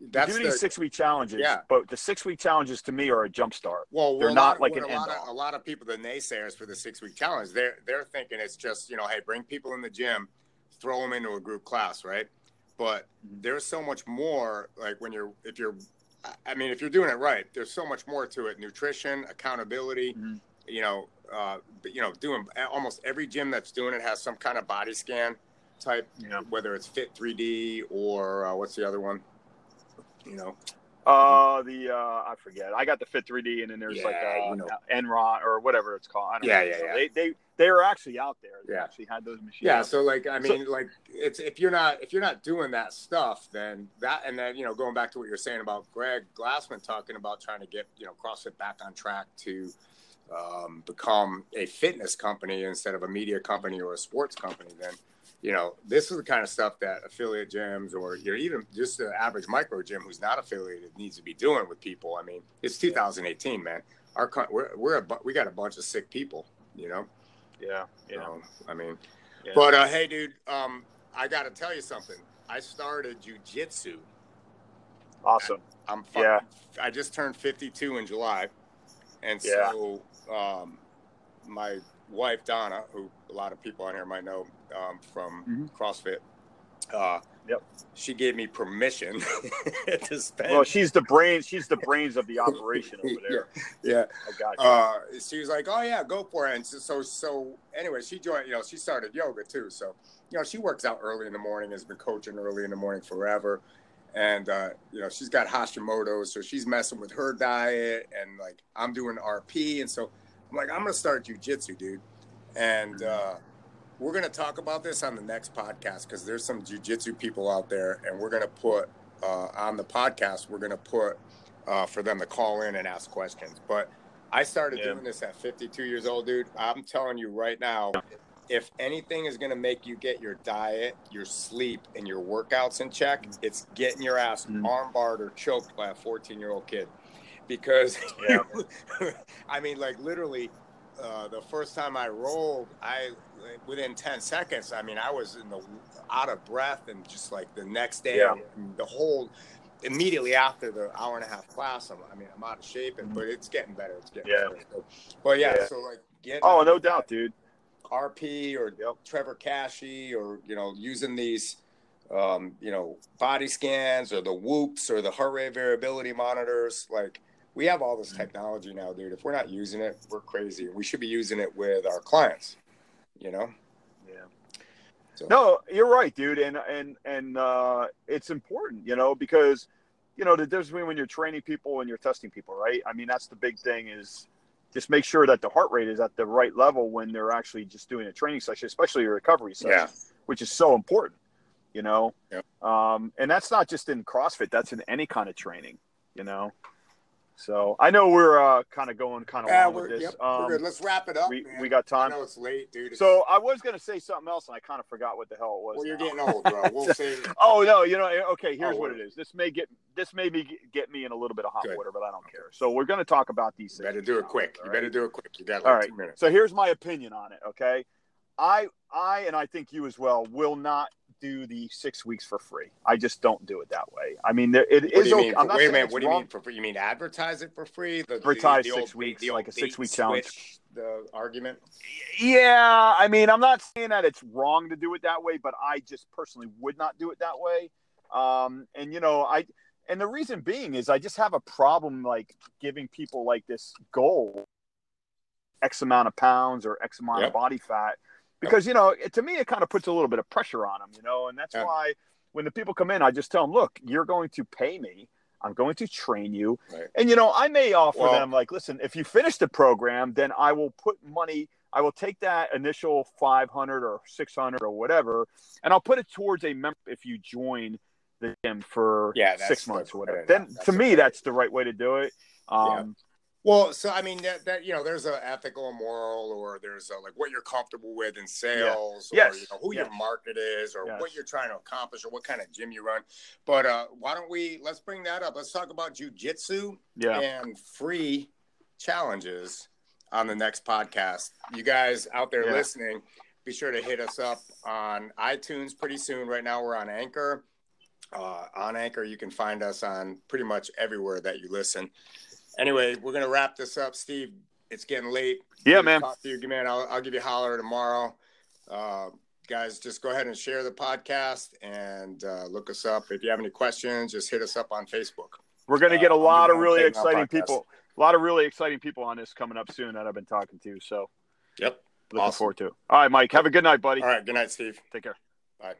That's do the, these six week challenges, Yeah. but the six week challenges to me are a jump start. Well, They're well, not like an a lot of a lot of people, the naysayers for the six week challenge, they're they're thinking it's just you know, hey, bring people in the gym, throw them into a group class, right? But Mhm. there's so much more. Like when you're if you're, I- mean, if you're doing it right, there's so much more to it: nutrition, accountability. Mhm. You know, uh, but, you know, doing almost every gym that's doing it has some kind of body scan type, Yeah. whether it's Fit 3D or uh, what's the other one? You know, Uh, the uh, I forget. I got the Fit 3D, and then there's like Yeah, a you know. Enron or whatever it's called. I don't Yeah, know. yeah, So yeah. They they they are actually out there. They Yeah. actually had those machines. Yeah, so like I So- mean, like it's if you're not if you're not doing that stuff, then that and then you know going back to what you're saying about Greg Glassman talking about trying to get you know CrossFit back on track to um, become a fitness company instead of a media company or a sports company, then you know this is the kind of stuff that affiliate gyms or you're even just the average micro gym who's not affiliated needs to be doing with people. I mean, it's 2018, man. Our we're we're a, we got a bunch of sick people, you know. Yeah, yeah. So, I mean, yeah. but uh, hey, dude, um, I got to tell you something. I started jujitsu. awesome. I'm fuck- Yeah. I just turned 52 in July, and Yeah. so um, my wife Donna, who a lot of people on here might know um, from Mhm. CrossFit, uh, Yep. she gave me permission (laughs) to spend. Well, she's the brains. She's the brains of the (laughs) operation over there. yeah. I got you. uh, she was like, "Oh yeah, go for it." And so, so, so, anyway, she joined. You know, she started yoga too. So, you know, she works out early in the morning. Has been coaching early in the morning forever, and uh, you know, she's got Hashimoto's, so she's messing with her diet, and like I'm doing RP, and so I'm like, I'm gonna start jujitsu, dude, and uh, we're gonna talk about this on the next podcast because there's some jujitsu people out there, and we're gonna put uh, on the podcast. We're gonna put uh, for them to call in and ask questions, but. I started Yeah. doing this at 52 years old, dude. I'm telling you right now, if anything is going to make you get your diet, your sleep, and your workouts in check, it's getting your ass Mhm. armbarred or choked by a 14 year old kid. Because, (laughs) Yeah. I mean, like literally, uh, the first time I rolled, I within 10 seconds, I mean, I was in the out of breath, and just like the next day, Yeah. the whole immediately after the hour and a half class, I'm, I mean, I'm out of shape, and Mhm. but it's getting better. It's getting Yeah. better. So, but yeah, Yeah. so like get oh, no doubt, dude. RP or Trevor Kashey or you know using these um, you know body scans or the whoops or the heart rate variability monitors like we have all this technology now dude if we're not using it we're crazy we should be using it with our clients you know Yeah. So- No, you're right, dude, and and and uh, it's important, you know, because you know the difference between when you're training people and you're testing people, right? I mean, that's the big thing is just make sure that the heart rate is at the right level when they're actually just doing a training session, especially a recovery session, Yeah. which is so important, you know. Yep. Um, and that's not just in CrossFit; that's in any kind of training, you know. So I know we're uh, kind of going kind of yeah long with this. yep, um, we're good let's wrap it up we, man. we got time. I know it's late dude It's- So I was gonna say something else, and I kind of forgot what the hell it was. well you're getting old bro we'll (laughs) say Oh no, you know, okay. Here's Oh, what it is. This may get this may be get me in a little bit of hot Good. water, but I don't care. So we're going to talk about these you things. better do it quick all you better do it quick you got All like right. two minutes So here's my opinion on it. Okay, I I and I think you as well will not do the six weeks for free. I just don't do it that way. I mean, there, it What is okay. mean? I'm not Wait a minute. What do you wrong. mean for free? You mean advertise it for free? The, Advertise the, six old, weeks, the like a six-week challenge. The argument. Yeah, I mean, I'm not saying that it's wrong to do it that way, but I just personally would not do it that way. Um, and you know, I and the reason being is I just have a problem like giving people like this goal, X amount of pounds or X amount Yep. of body fat, because you know, it, to me, it kind of puts a little bit of pressure on them, you know, and that's Yeah. why when the people come in, I just tell them, look, you're going to pay me. I'm going to train you. Right. And you know, I may offer Well- them like, listen, if you finish the program, then I will put money. I will take that initial 500 or 600 or whatever, and I'll put it towards a member if you join the gym for Yeah, six months the- or whatever. Then to me, okay. that's the right way to do it. Um, Well, so I mean that, that you know, there's a ethical, and moral, or there's a, like what you're comfortable with in sales, or Yes. you know who Yes. your market is, or Yes. what you're trying to accomplish, or what kind of gym you run. But uh, why don't we let's bring that up? Let's talk about jujitsu Yeah. and free challenges on the next podcast. You guys out there Yeah. listening, be sure to hit us up on iTunes pretty soon. Right now, we're on Anchor. Uh, on Anchor, you can find us on pretty much everywhere that you listen. Anyway, we're gonna wrap this up, Steve. It's getting late. Yeah, man. Talk to you, man. I'll, I'll give you a holler tomorrow. Uh, guys, just go ahead and share the podcast and uh, look us up. If you have any questions, just hit us up on Facebook. We're going to get a Uh, lot gonna of really exciting people. A lot of really exciting people on this coming up soon that I've been talking to. So Yep. looking Awesome. forward to. it. All right, Mike. Have a good night, buddy. All right. Good night, Steve. Take care. Bye.